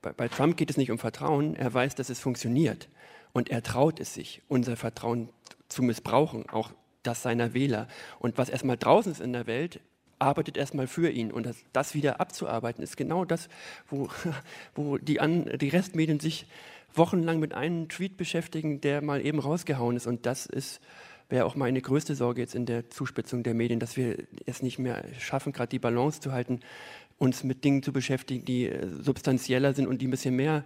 bei, bei, Trump geht es nicht um Vertrauen. Er weiß, dass es funktioniert und er traut es sich, unser Vertrauen zu missbrauchen, auch das seiner Wähler. Und was erstmal draußen ist in der Welt, arbeitet erstmal für ihn. Und das, das wieder abzuarbeiten, ist genau das, wo, wo die, an, die Restmedien sich wochenlang mit einem Tweet beschäftigen, der mal eben rausgehauen ist. Und das ist wäre auch meine größte Sorge jetzt in der Zuspitzung der Medien, dass wir es nicht mehr schaffen, gerade die Balance zu halten, uns mit Dingen zu beschäftigen, die äh, substanzieller sind und die ein bisschen mehr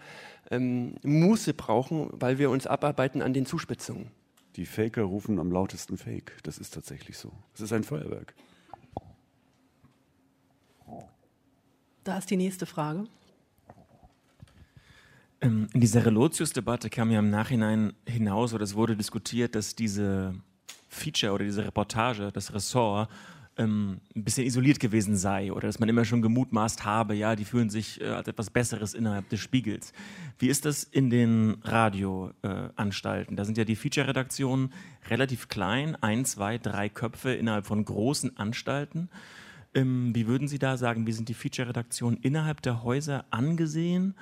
ähm, Muße brauchen, weil wir uns abarbeiten an den Zuspitzungen. Die Faker rufen am lautesten Fake. Das ist tatsächlich so. Es ist ein Feuerwerk. Da ist die nächste Frage. Ähm, in dieser Relotius-Debatte kam ja im Nachhinein hinaus, oder es wurde diskutiert, dass diese Feature oder diese Reportage, das Ressort, ähm, ein bisschen isoliert gewesen sei oder dass man immer schon gemutmaßt habe, ja, die fühlen sich äh, als etwas Besseres innerhalb des Spiegels. Wie ist das in den Radioanstalten? Äh, da sind ja die Feature-Redaktionen relativ klein, ein, zwei, drei Köpfe innerhalb von großen Anstalten. Ähm, wie würden Sie da sagen, wie sind die Feature-Redaktionen innerhalb der Häuser angesehen?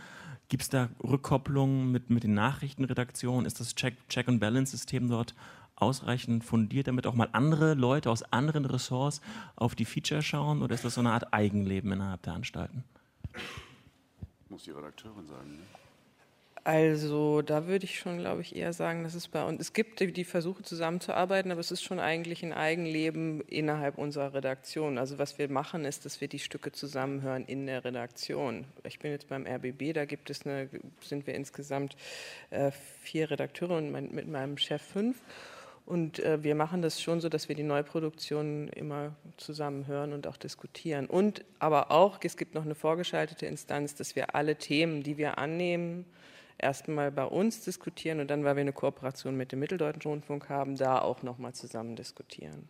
Gibt es da Rückkopplungen mit, mit den Nachrichtenredaktionen? Ist das Check-and-Balance-System dort ausreichend fundiert, damit auch mal andere Leute aus anderen Ressorts auf die Feature schauen? Oder ist das so eine Art Eigenleben innerhalb der Anstalten? Muss die Redakteurin sagen. Ne? Also da würde ich schon, glaube ich, eher sagen, dass es bei uns, es gibt die Versuche zusammenzuarbeiten, aber es ist schon eigentlich ein Eigenleben innerhalb unserer Redaktion. Also was wir machen, ist, dass wir die Stücke zusammenhören in der Redaktion. Ich bin jetzt beim RBB, da gibt es eine, sind wir insgesamt äh, vier Redakteure und mein, mit meinem Chef fünf. Und äh, wir machen das schon so, dass wir die Neuproduktionen immer zusammen hören und auch diskutieren. Und aber auch, es gibt noch eine vorgeschaltete Instanz, dass wir alle Themen, die wir annehmen, erstmal bei uns diskutieren und dann, weil wir eine Kooperation mit dem Mitteldeutschen Rundfunk haben, da auch nochmal zusammen diskutieren.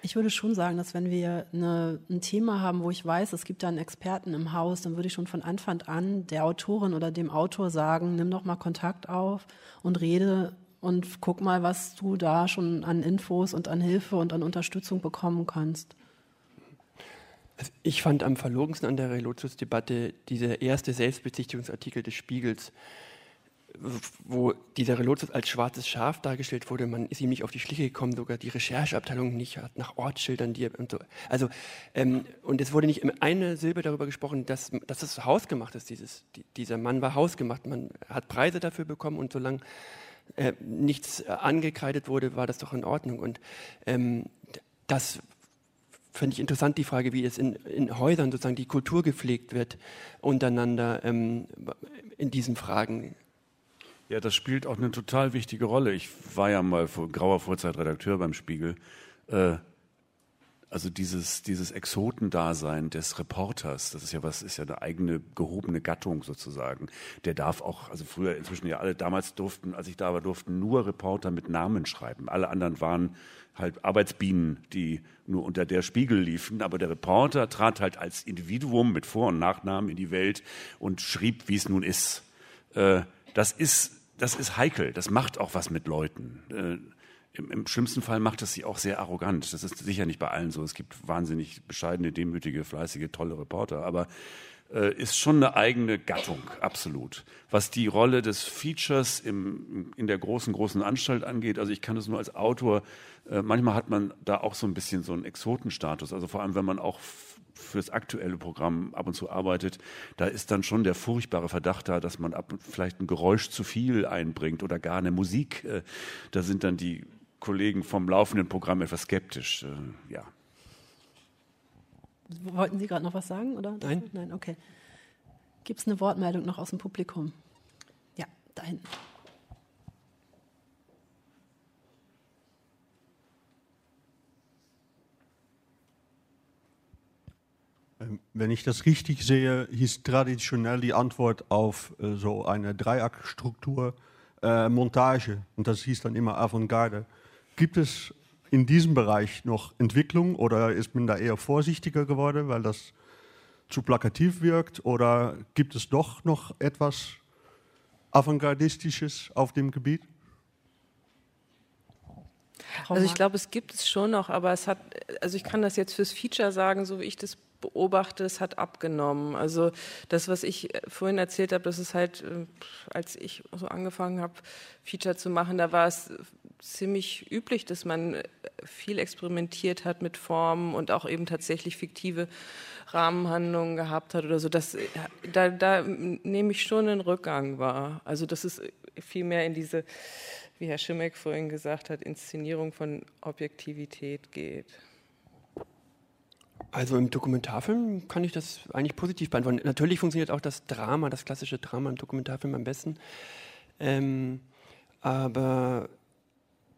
Ich würde schon sagen, dass wenn wir eine, ein Thema haben, wo ich weiß, es gibt da einen Experten im Haus, dann würde ich schon von Anfang an der Autorin oder dem Autor sagen, nimm doch mal Kontakt auf und rede und guck mal, was du da schon an Infos und an Hilfe und an Unterstützung bekommen kannst. Also ich fand am verlogensten an der Relotius-Debatte dieser erste Selbstbezichtigungsartikel des Spiegels, wo dieser Relotius als schwarzes Schaf dargestellt wurde. Man ist ihm nicht auf die Schliche gekommen, sogar die Rechercheabteilung nicht hat nach Ortsschildern die und so. Also ähm, und es wurde nicht eine Silbe darüber gesprochen, dass, dass es hausgemacht ist. Dieses, die, dieser Mann war hausgemacht. Man hat Preise dafür bekommen und solange äh, nichts angekreidet wurde, war das doch in Ordnung. Und ähm, das finde ich interessant, die Frage, wie es in, in, Häusern sozusagen die Kultur gepflegt wird untereinander ähm, in diesen Fragen. Ja, das spielt auch eine total wichtige Rolle. Ich war ja mal vor grauer Vorzeit Redakteur beim Spiegel. Äh, also dieses, dieses Exotendasein des Reporters, das ist ja was, ist ja eine eigene gehobene Gattung sozusagen. Der darf auch, also früher inzwischen ja alle, damals durften, als ich da war, durften nur Reporter mit Namen schreiben. Alle anderen waren halt Arbeitsbienen, die nur unter der Spiegel liefen. Aber der Reporter trat halt als Individuum mit Vor- und Nachnamen in die Welt und schrieb, wie es nun ist. Äh, das ist, das ist heikel. Das macht auch was mit Leuten. Äh, im, im, schlimmsten Fall macht es sie auch sehr arrogant. Das ist sicher nicht bei allen so. Es gibt wahnsinnig bescheidene, demütige, fleißige, tolle Reporter. Aber äh, ist schon eine eigene Gattung, absolut. Was die Rolle des Features im, in der großen, großen Anstalt angeht, also ich kann es nur als Autor, äh, manchmal hat man da auch so ein bisschen so einen Exotenstatus. Also vor allem, wenn man auch fürs aktuelle Programm ab und zu arbeitet, da ist dann schon der furchtbare Verdacht da, dass man ab, vielleicht ein Geräusch zu viel einbringt oder gar eine Musik. Äh, da sind dann die Kollegen vom laufenden Programm etwas skeptisch. Äh, ja. Wollten Sie gerade noch was sagen? Oder? Nein. Nein, okay. Gibt es eine Wortmeldung noch aus dem Publikum? Ja, da hinten. Ähm, wenn ich das richtig sehe, hieß traditionell die Antwort auf äh, so eine Dreiaktstruktur äh, Montage. Und das hieß dann immer Avantgarde. Gibt es in diesem Bereich noch Entwicklung oder ist man da eher vorsichtiger geworden, weil das zu plakativ wirkt? Oder gibt es doch noch etwas Avantgardistisches auf dem Gebiet? Also ich glaube, es gibt es schon noch, aber es hat, also ich kann das jetzt fürs Feature sagen, so wie ich das beobachte, es hat abgenommen. Also das, was ich äh, vorhin erzählt habe, das ist halt, äh, als ich so angefangen habe, Feature zu machen, da war es ziemlich üblich, dass man äh, viel experimentiert hat mit Formen und auch eben tatsächlich fiktive Rahmenhandlungen gehabt hat oder so. Das, äh, da, da nehme ich schon einen Rückgang wahr. Also das ist viel mehr in diese, wie Herr Schimmeck vorhin gesagt hat, Inszenierung von Objektivität geht. Also im Dokumentarfilm kann ich das eigentlich positiv beantworten. Natürlich funktioniert auch das Drama, das klassische Drama im Dokumentarfilm am besten. Ähm, aber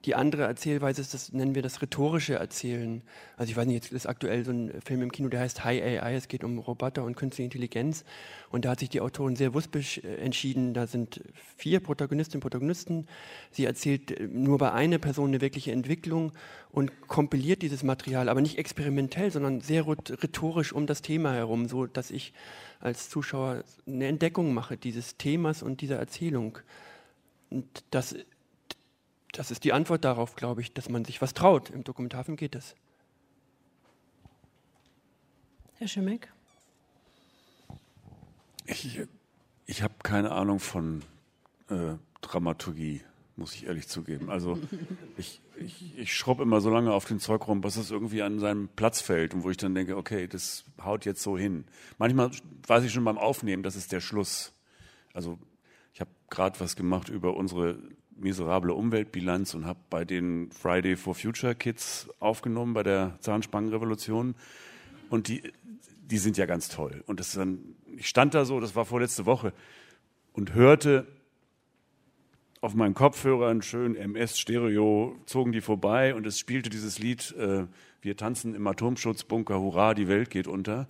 die andere Erzählweise ist, das nennen wir das rhetorische Erzählen. Also ich weiß nicht, jetzt ist aktuell so ein Film im Kino, der heißt High AI, es geht um Roboter und künstliche Intelligenz. Und da hat sich die Autorin sehr wuspisch äh, entschieden, da sind vier Protagonistinnen und Protagonisten. Sie erzählt äh, nur bei einer Person eine wirkliche Entwicklung und kompiliert dieses Material, aber nicht experimentell, sondern sehr rhetorisch um das Thema herum, so dass ich als Zuschauer eine Entdeckung mache dieses Themas und dieser Erzählung. Und das das ist die Antwort darauf, glaube ich, dass man sich was traut. Im Dokumentarfilm geht es. Herr Schimmick? Ich, ich habe keine Ahnung von äh, Dramaturgie, muss ich ehrlich zugeben. Also ich, ich, ich schraube immer so lange auf den Zeug rum, bis es irgendwie an seinem Platz fällt und wo ich dann denke, okay, das haut jetzt so hin. Manchmal weiß ich schon beim Aufnehmen, das ist der Schluss. Also ich habe gerade was gemacht über unsere miserable Umweltbilanz und habe bei den Friday for Future Kids aufgenommen, bei der Zahnspangenrevolution. Und die, die sind ja ganz toll. Und das dann, ich stand da so, das war vorletzte Woche, und hörte auf meinen Kopfhörern schön MS-Stereo, zogen die vorbei und es spielte dieses Lied, äh, wir tanzen im Atomschutzbunker, hurra, die Welt geht unter.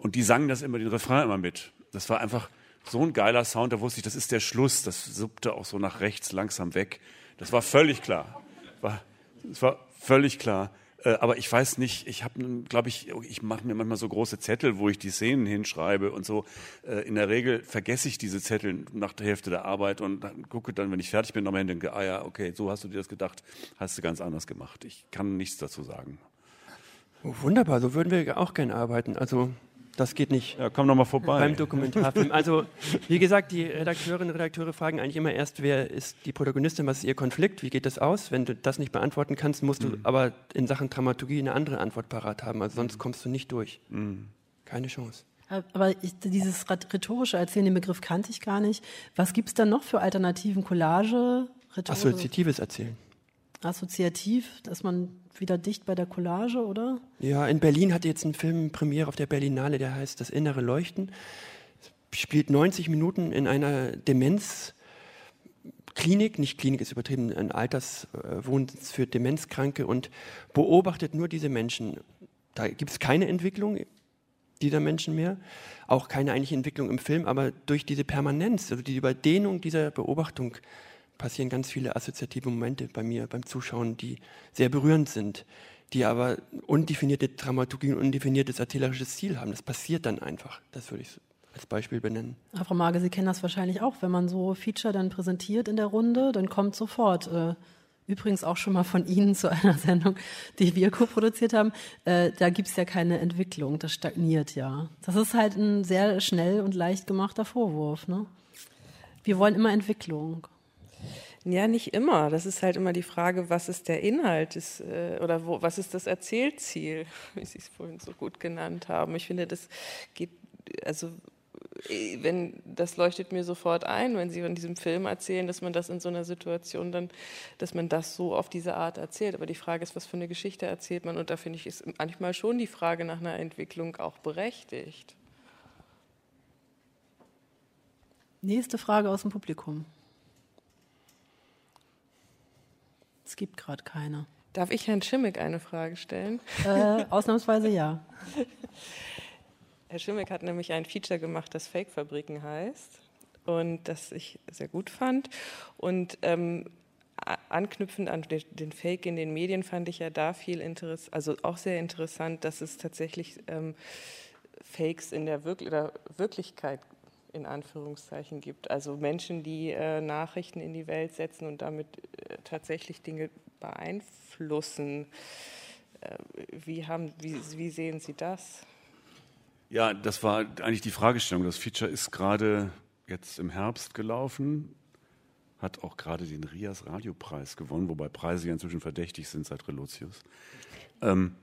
Und die sangen das immer, den Refrain immer mit. Das war einfach, so ein geiler Sound, da wusste ich, das ist der Schluss. Das suppte auch so nach rechts langsam weg. Das war völlig klar. War, das war völlig klar. Äh, aber ich weiß nicht, ich habe, glaube ich, ich mache mir manchmal so große Zettel, wo ich die Szenen hinschreibe und so. Äh, in der Regel vergesse ich diese Zettel nach der Hälfte der Arbeit und dann gucke dann, wenn ich fertig bin, nochmal hin und denke, ah ja, okay, so hast du dir das gedacht, hast du ganz anders gemacht. Ich kann nichts dazu sagen. Oh, wunderbar, so würden wir auch gerne arbeiten. Also das geht nicht. Ja, komm doch mal vorbei. Beim Dokumentarfilm. Also, wie gesagt, die Redakteurinnen und Redakteure fragen eigentlich immer erst, wer ist die Protagonistin, was ist ihr Konflikt, wie geht das aus? Wenn du das nicht beantworten kannst, musst du mhm. aber in Sachen Dramaturgie eine andere Antwort parat haben. Also sonst kommst du nicht durch. Mhm. Keine Chance. Aber ich, dieses rhetorische Erzählen, den Begriff kannte ich gar nicht. Was gibt es dann noch für Alternativen? Collage? Assoziatives Erzählen. Assoziativ, dass man wieder dicht bei der Collage, oder? Ja, in Berlin hat jetzt ein Film Premiere auf der Berlinale, der heißt Das innere Leuchten. Spielt 90 Minuten in einer Demenzklinik, nicht Klinik ist übertrieben, ein Alterswohnsitz für Demenzkranke und beobachtet nur diese Menschen. Da gibt es keine Entwicklung dieser Menschen mehr, auch keine eigentliche Entwicklung im Film, aber durch diese Permanenz, also die Überdehnung dieser Beobachtung, passieren ganz viele assoziative Momente bei mir beim Zuschauen, die sehr berührend sind, die aber undefinierte Dramaturgie und undefiniertes erzählerisches Ziel haben. Das passiert dann einfach. Das würde ich als Beispiel benennen. Frau Mage, Sie kennen das wahrscheinlich auch. Wenn man so Feature dann präsentiert in der Runde, dann kommt sofort. Äh, übrigens auch schon mal von Ihnen zu einer Sendung, die wir co-produziert haben. Äh, da gibt es ja keine Entwicklung, das stagniert ja. Das ist halt ein sehr schnell und leicht gemachter Vorwurf. Ne? Wir wollen immer Entwicklung. Ja, nicht immer. Das ist halt immer die Frage, was ist der Inhalt des, äh, oder wo, was ist das Erzählziel, wie Sie es vorhin so gut genannt haben. Ich finde, das geht, also äh, wenn das leuchtet mir sofort ein, wenn Sie von diesem Film erzählen, dass man das in so einer Situation dann, dass man das so auf diese Art erzählt. Aber die Frage ist, was für eine Geschichte erzählt man? Und da finde ich, ist manchmal schon die Frage nach einer Entwicklung auch berechtigt. Nächste Frage aus dem Publikum. Es gibt gerade keine. Darf ich Herrn Schimmick eine Frage stellen? Äh, ausnahmsweise ja. Herr Schimmick hat nämlich ein Feature gemacht, das Fake-Fabriken heißt und das ich sehr gut fand. Und ähm, anknüpfend an den Fake in den Medien fand ich ja da viel Interesse, also auch sehr interessant, dass es tatsächlich ähm, Fakes in der Wirk Wirklichkeit in Anführungszeichen gibt. Also Menschen, die äh, Nachrichten in die Welt setzen und damit äh, tatsächlich Dinge beeinflussen. Äh, wie, haben, wie, wie sehen Sie das? Ja, das war eigentlich die Fragestellung. Das Feature ist gerade jetzt im Herbst gelaufen, hat auch gerade den Rias Radiopreis gewonnen, wobei Preise ja inzwischen verdächtig sind seit Relotius. Ähm,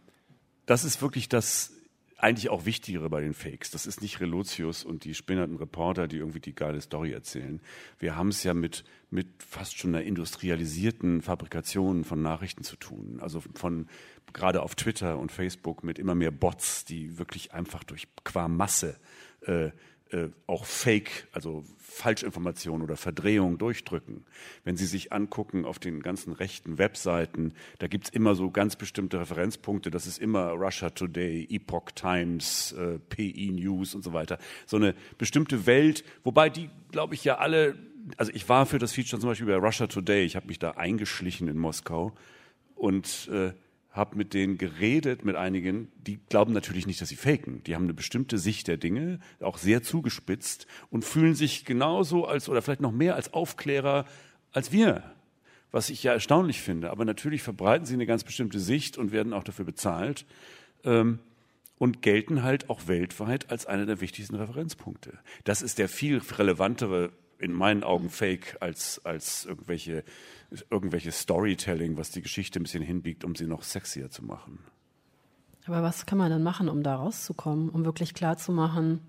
das ist wirklich das eigentlich auch Wichtigere bei den Fakes. Das ist nicht Relotius und die spinnerten Reporter, die irgendwie die geile Story erzählen. Wir haben es ja mit, mit fast schon einer industrialisierten Fabrikation von Nachrichten zu tun. Also von gerade auf Twitter und Facebook mit immer mehr Bots, die wirklich einfach durch qua Masse äh, äh, auch Fake, also Falschinformationen oder Verdrehungen durchdrücken. Wenn Sie sich angucken auf den ganzen rechten Webseiten, da gibt es immer so ganz bestimmte Referenzpunkte. Das ist immer Russia Today, Epoch Times, äh, PE News und so weiter. So eine bestimmte Welt, wobei die, glaube ich, ja alle, also ich war für das Feature zum Beispiel bei Russia Today, ich habe mich da eingeschlichen in Moskau und äh, habe mit denen geredet, mit einigen, die glauben natürlich nicht, dass sie faken. Die haben eine bestimmte Sicht der Dinge, auch sehr zugespitzt und fühlen sich genauso als oder vielleicht noch mehr als Aufklärer als wir. Was ich ja erstaunlich finde. Aber natürlich verbreiten sie eine ganz bestimmte Sicht und werden auch dafür bezahlt. Ähm, und gelten halt auch weltweit als einer der wichtigsten Referenzpunkte. Das ist der viel relevantere, in meinen Augen, Fake als, als irgendwelche irgendwelches Storytelling, was die Geschichte ein bisschen hinbiegt, um sie noch sexier zu machen. Aber was kann man dann machen, um da rauszukommen, um wirklich klar zu machen,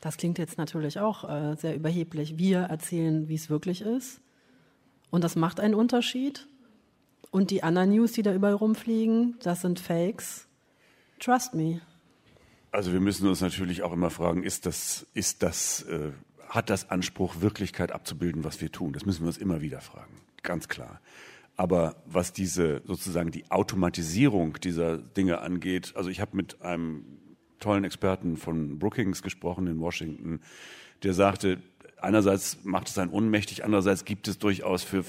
das klingt jetzt natürlich auch äh, sehr überheblich. Wir erzählen, wie es wirklich ist. Und das macht einen Unterschied. Und die anderen News, die da überall rumfliegen, das sind Fakes. Trust me. Also wir müssen uns natürlich auch immer fragen, ist das, ist das, äh, hat das Anspruch, Wirklichkeit abzubilden, was wir tun? Das müssen wir uns immer wieder fragen ganz klar. Aber was diese sozusagen die Automatisierung dieser Dinge angeht, also ich habe mit einem tollen Experten von Brookings gesprochen in Washington, der sagte, einerseits macht es einen ohnmächtig, andererseits gibt es durchaus für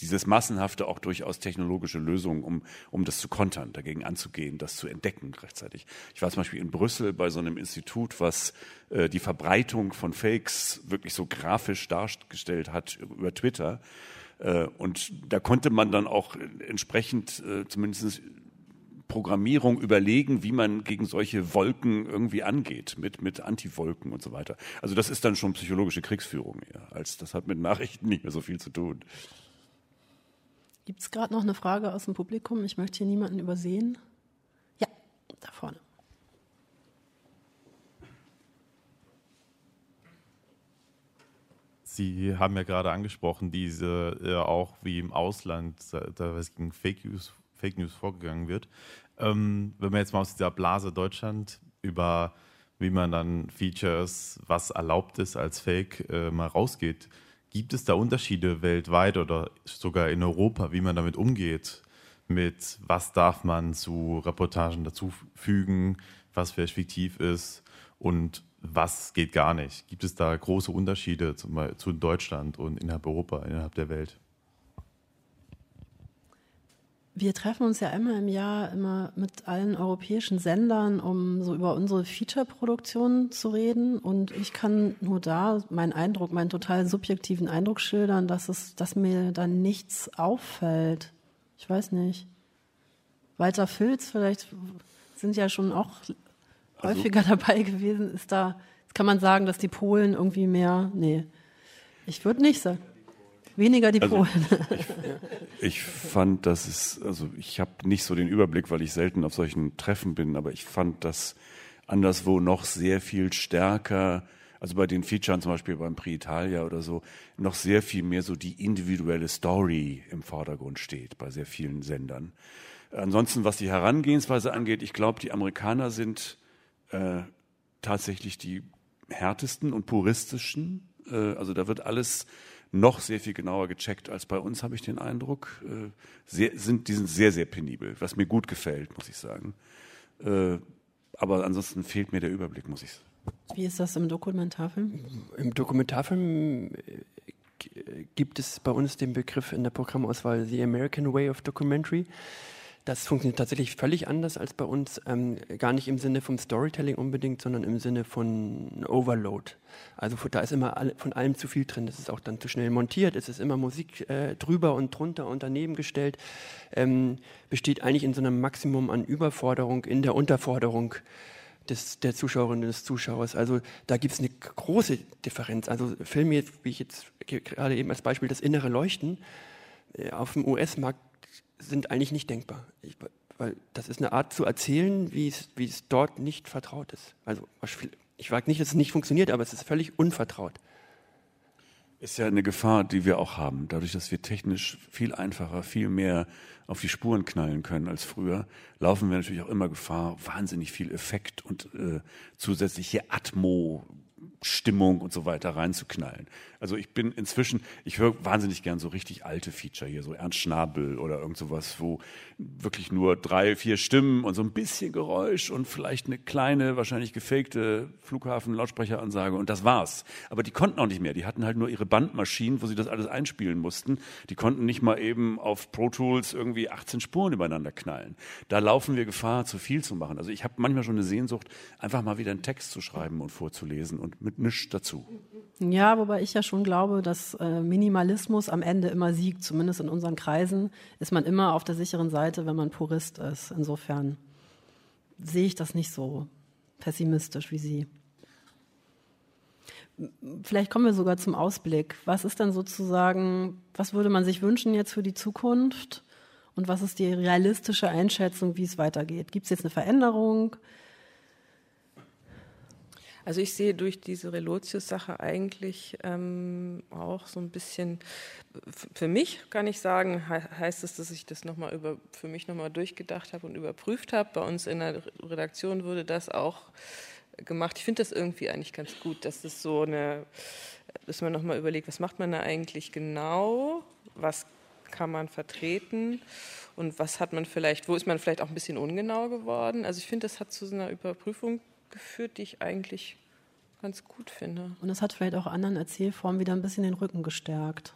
dieses Massenhafte auch durchaus technologische Lösungen, um, um das zu kontern, dagegen anzugehen, das zu entdecken rechtzeitig. Ich war zum Beispiel in Brüssel bei so einem Institut, was äh, die Verbreitung von Fakes wirklich so grafisch dargestellt hat über Twitter. Äh, und da konnte man dann auch entsprechend äh, zumindest Programmierung überlegen, wie man gegen solche Wolken irgendwie angeht, mit, mit Antiwolken und so weiter. Also das ist dann schon psychologische Kriegsführung eher, als das hat mit Nachrichten nicht mehr so viel zu tun. Gibt es gerade noch eine Frage aus dem Publikum? Ich möchte hier niemanden übersehen. Ja, da vorne. Sie haben ja gerade angesprochen, diese äh, auch wie im Ausland da gegen Fake News, Fake News vorgegangen wird. Ähm, wenn man jetzt mal aus dieser Blase Deutschland über wie man dann Features, was erlaubt ist als Fake, äh, mal rausgeht, gibt es da Unterschiede weltweit oder sogar in Europa, wie man damit umgeht? Mit was darf man zu Reportagen dazufügen, was vielleicht fiktiv ist und was geht gar nicht? Gibt es da große Unterschiede zum, zu Deutschland und innerhalb Europa, innerhalb der Welt? Wir treffen uns ja einmal im Jahr immer mit allen europäischen Sendern, um so über unsere Feature-Produktion zu reden. Und ich kann nur da meinen Eindruck, meinen total subjektiven Eindruck schildern, dass es, dass mir da nichts auffällt. Ich weiß nicht. Walter Filz vielleicht sind ja schon auch also, häufiger dabei gewesen. Ist da, kann man sagen, dass die Polen irgendwie mehr, nee, ich würde nicht sagen. Weniger die also, Polen. Ich, ich, fand, dass es, also ich habe nicht so den Überblick, weil ich selten auf solchen Treffen bin, aber ich fand, dass anderswo noch sehr viel stärker, also bei den Featuren zum Beispiel beim Prix Italia oder so, noch sehr viel mehr so die individuelle Story im Vordergrund steht bei sehr vielen Sendern. Ansonsten, was die Herangehensweise angeht, ich glaube, die Amerikaner sind äh, tatsächlich die härtesten und puristischen. Äh, also da wird alles noch sehr viel genauer gecheckt als bei uns, habe ich den Eindruck. Äh, sehr, sind, die sind sehr, sehr penibel, was mir gut gefällt, muss ich sagen. Äh, aber ansonsten fehlt mir der Überblick, muss ich sagen. Wie ist das im Dokumentarfilm? Im Dokumentarfilm äh, gibt es bei uns den Begriff in der Programmauswahl The American Way of Documentary. Das funktioniert tatsächlich völlig anders als bei uns. Ähm, gar nicht im Sinne vom Storytelling unbedingt, sondern im Sinne von Overload. Also da ist immer alle, von allem zu viel drin. Es ist auch dann zu schnell montiert. Es ist immer Musik äh, drüber und drunter und daneben gestellt. Ähm, besteht eigentlich in so einem Maximum an Überforderung, in der Unterforderung des, der Zuschauerinnen des Zuschauers. Also da gibt es eine große Differenz. Also Filme, wie ich jetzt gerade eben als Beispiel das innere Leuchten, äh, auf dem US-Markt sind eigentlich nicht denkbar. Ich, weil das ist eine Art zu erzählen, wie es, wie es dort nicht vertraut ist. Also ich sage nicht, dass es nicht funktioniert, aber es ist völlig unvertraut. Ist ja eine Gefahr, die wir auch haben. Dadurch, dass wir technisch viel einfacher, viel mehr auf die Spuren knallen können als früher, laufen wir natürlich auch immer Gefahr, wahnsinnig viel Effekt und äh, zusätzliche Atmo, Stimmung und so weiter reinzuknallen. Also ich bin inzwischen, ich höre wahnsinnig gern so richtig alte Feature hier, so Ernst Schnabel oder irgend sowas, wo wirklich nur drei, vier Stimmen und so ein bisschen Geräusch und vielleicht eine kleine, wahrscheinlich gefakte Flughafen-Lautsprecheransage und das war's. Aber die konnten auch nicht mehr. Die hatten halt nur ihre Bandmaschinen, wo sie das alles einspielen mussten. Die konnten nicht mal eben auf Pro Tools irgendwie 18 Spuren übereinander knallen. Da laufen wir Gefahr, zu viel zu machen. Also ich habe manchmal schon eine Sehnsucht, einfach mal wieder einen Text zu schreiben und vorzulesen und mit nichts dazu. Ja, wobei ich ja schon glaube, dass äh, Minimalismus am Ende immer siegt. Zumindest in unseren Kreisen ist man immer auf der sicheren Seite, wenn man Purist ist. Insofern sehe ich das nicht so pessimistisch wie Sie. Vielleicht kommen wir sogar zum Ausblick. Was ist dann sozusagen, was würde man sich wünschen jetzt für die Zukunft? Und was ist die realistische Einschätzung, wie es weitergeht? Gibt es jetzt eine Veränderung? Also ich sehe durch diese Relotius-Sache eigentlich ähm, auch so ein bisschen, für mich kann ich sagen, he heißt es, dass ich das nochmal über, für mich nochmal durchgedacht habe und überprüft habe. Bei uns in der Redaktion wurde das auch gemacht. Ich finde das irgendwie eigentlich ganz gut, dass das so eine, dass man nochmal überlegt, was macht man da eigentlich genau, was kann man vertreten und was hat man vielleicht, wo ist man vielleicht auch ein bisschen ungenau geworden. Also ich finde, das hat zu so einer Überprüfung geführt, die ich eigentlich ganz gut finde. Und das hat vielleicht auch anderen Erzählformen wieder ein bisschen den Rücken gestärkt.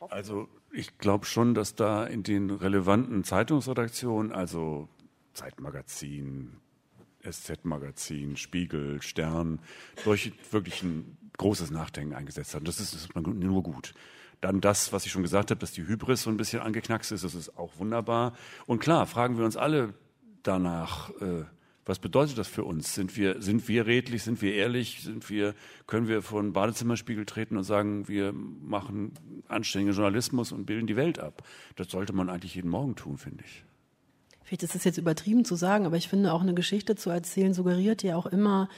Also ich glaube schon, dass da in den relevanten Zeitungsredaktionen, also Zeitmagazin, SZ-Magazin, Spiegel, Stern, durch wirklich ein großes Nachdenken eingesetzt haben. Das ist, das ist nur gut. Dann das, was ich schon gesagt habe, dass die Hybris so ein bisschen angeknackst ist, das ist auch wunderbar. Und klar, fragen wir uns alle danach, äh, was bedeutet das für uns? Sind wir, sind wir redlich, sind wir ehrlich, sind wir, können wir vor einen Badezimmerspiegel treten und sagen, wir machen anständigen Journalismus und bilden die Welt ab? Das sollte man eigentlich jeden Morgen tun, finde ich. Vielleicht ist es jetzt übertrieben zu sagen, aber ich finde auch eine Geschichte zu erzählen suggeriert ja auch immer,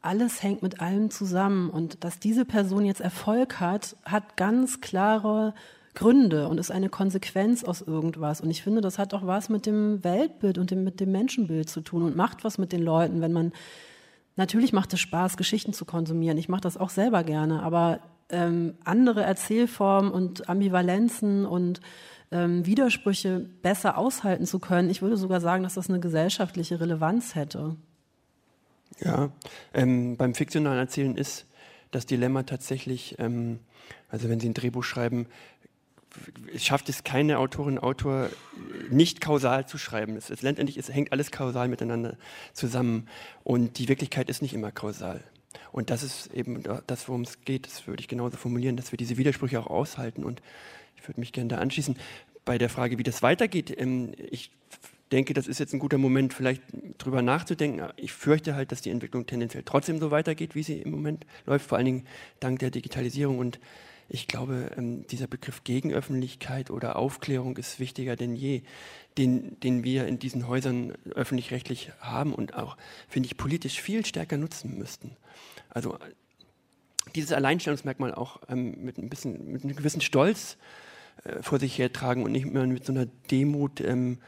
alles hängt mit allem zusammen und dass diese Person jetzt Erfolg hat, hat ganz klare Gründe und ist eine Konsequenz aus irgendwas. Und ich finde, das hat auch was mit dem Weltbild und dem, mit dem Menschenbild zu tun und macht was mit den Leuten, wenn man Natürlich macht es Spaß, Geschichten zu konsumieren. Ich mache das auch selber gerne, aber ähm, andere Erzählformen und Ambivalenzen und ähm, Widersprüche besser aushalten zu können, ich würde sogar sagen, dass das eine gesellschaftliche Relevanz hätte. Ja, ähm, beim fiktionalen Erzählen ist das Dilemma tatsächlich, ähm, also wenn Sie ein Drehbuch schreiben, schafft es keine Autorin, Autor nicht kausal zu schreiben. Es, es, letztendlich es hängt alles kausal miteinander zusammen und die Wirklichkeit ist nicht immer kausal. Und das ist eben das, worum es geht. Das würde ich genauso formulieren, dass wir diese Widersprüche auch aushalten. Und ich würde mich gerne da anschließen. Bei der Frage, wie das weitergeht, ähm, ich denke, das ist jetzt ein guter Moment, vielleicht drüber nachzudenken. Ich fürchte halt, dass die Entwicklung tendenziell trotzdem so weitergeht, wie sie im Moment läuft, vor allen Dingen dank der Digitalisierung und ich glaube, ähm, dieser Begriff Gegenöffentlichkeit oder Aufklärung ist wichtiger denn je, den, den wir in diesen Häusern öffentlich-rechtlich haben und auch, finde ich, politisch viel stärker nutzen müssten. Also dieses Alleinstellungsmerkmal auch ähm, mit, ein bisschen, mit einem gewissen Stolz äh, vor sich hertragen und nicht mehr mit so einer Demut ähm,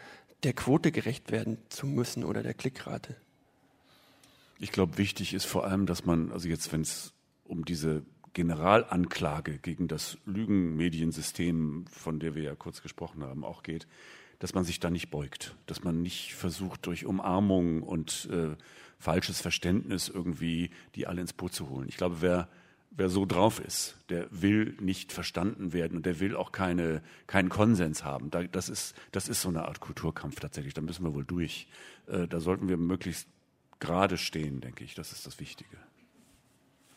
der Quote gerecht werden zu müssen oder der Klickrate. Ich glaube, wichtig ist vor allem, dass man, also jetzt, wenn es um diese Generalanklage gegen das Lügenmediensystem, von der wir ja kurz gesprochen haben, auch geht, dass man sich da nicht beugt, dass man nicht versucht, durch Umarmung und äh, falsches Verständnis irgendwie die alle ins Boot zu holen. Ich glaube, wer, wer so drauf ist, der will nicht verstanden werden und der will auch keine, keinen Konsens haben. Da, das, ist, das ist so eine Art Kulturkampf tatsächlich. Da müssen wir wohl durch. Äh, da sollten wir möglichst gerade stehen, denke ich. Das ist das Wichtige.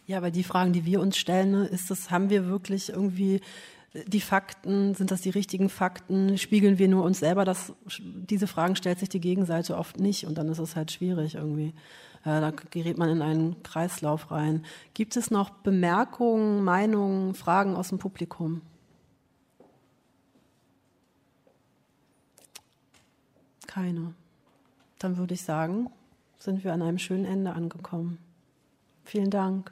Ja, weil die Fragen, die wir uns stellen, ne, ist das, haben wir wirklich irgendwie die Fakten, sind das die richtigen Fakten? Spiegeln wir nur uns selber? Das, diese Fragen stellt sich die Gegenseite oft nicht und dann ist es halt schwierig irgendwie. Äh, da gerät man in einen Kreislauf rein. Gibt es noch Bemerkungen, Meinungen, Fragen aus dem Publikum? Keine. Dann würde ich sagen, sind wir an einem schönen Ende angekommen. Vielen Dank.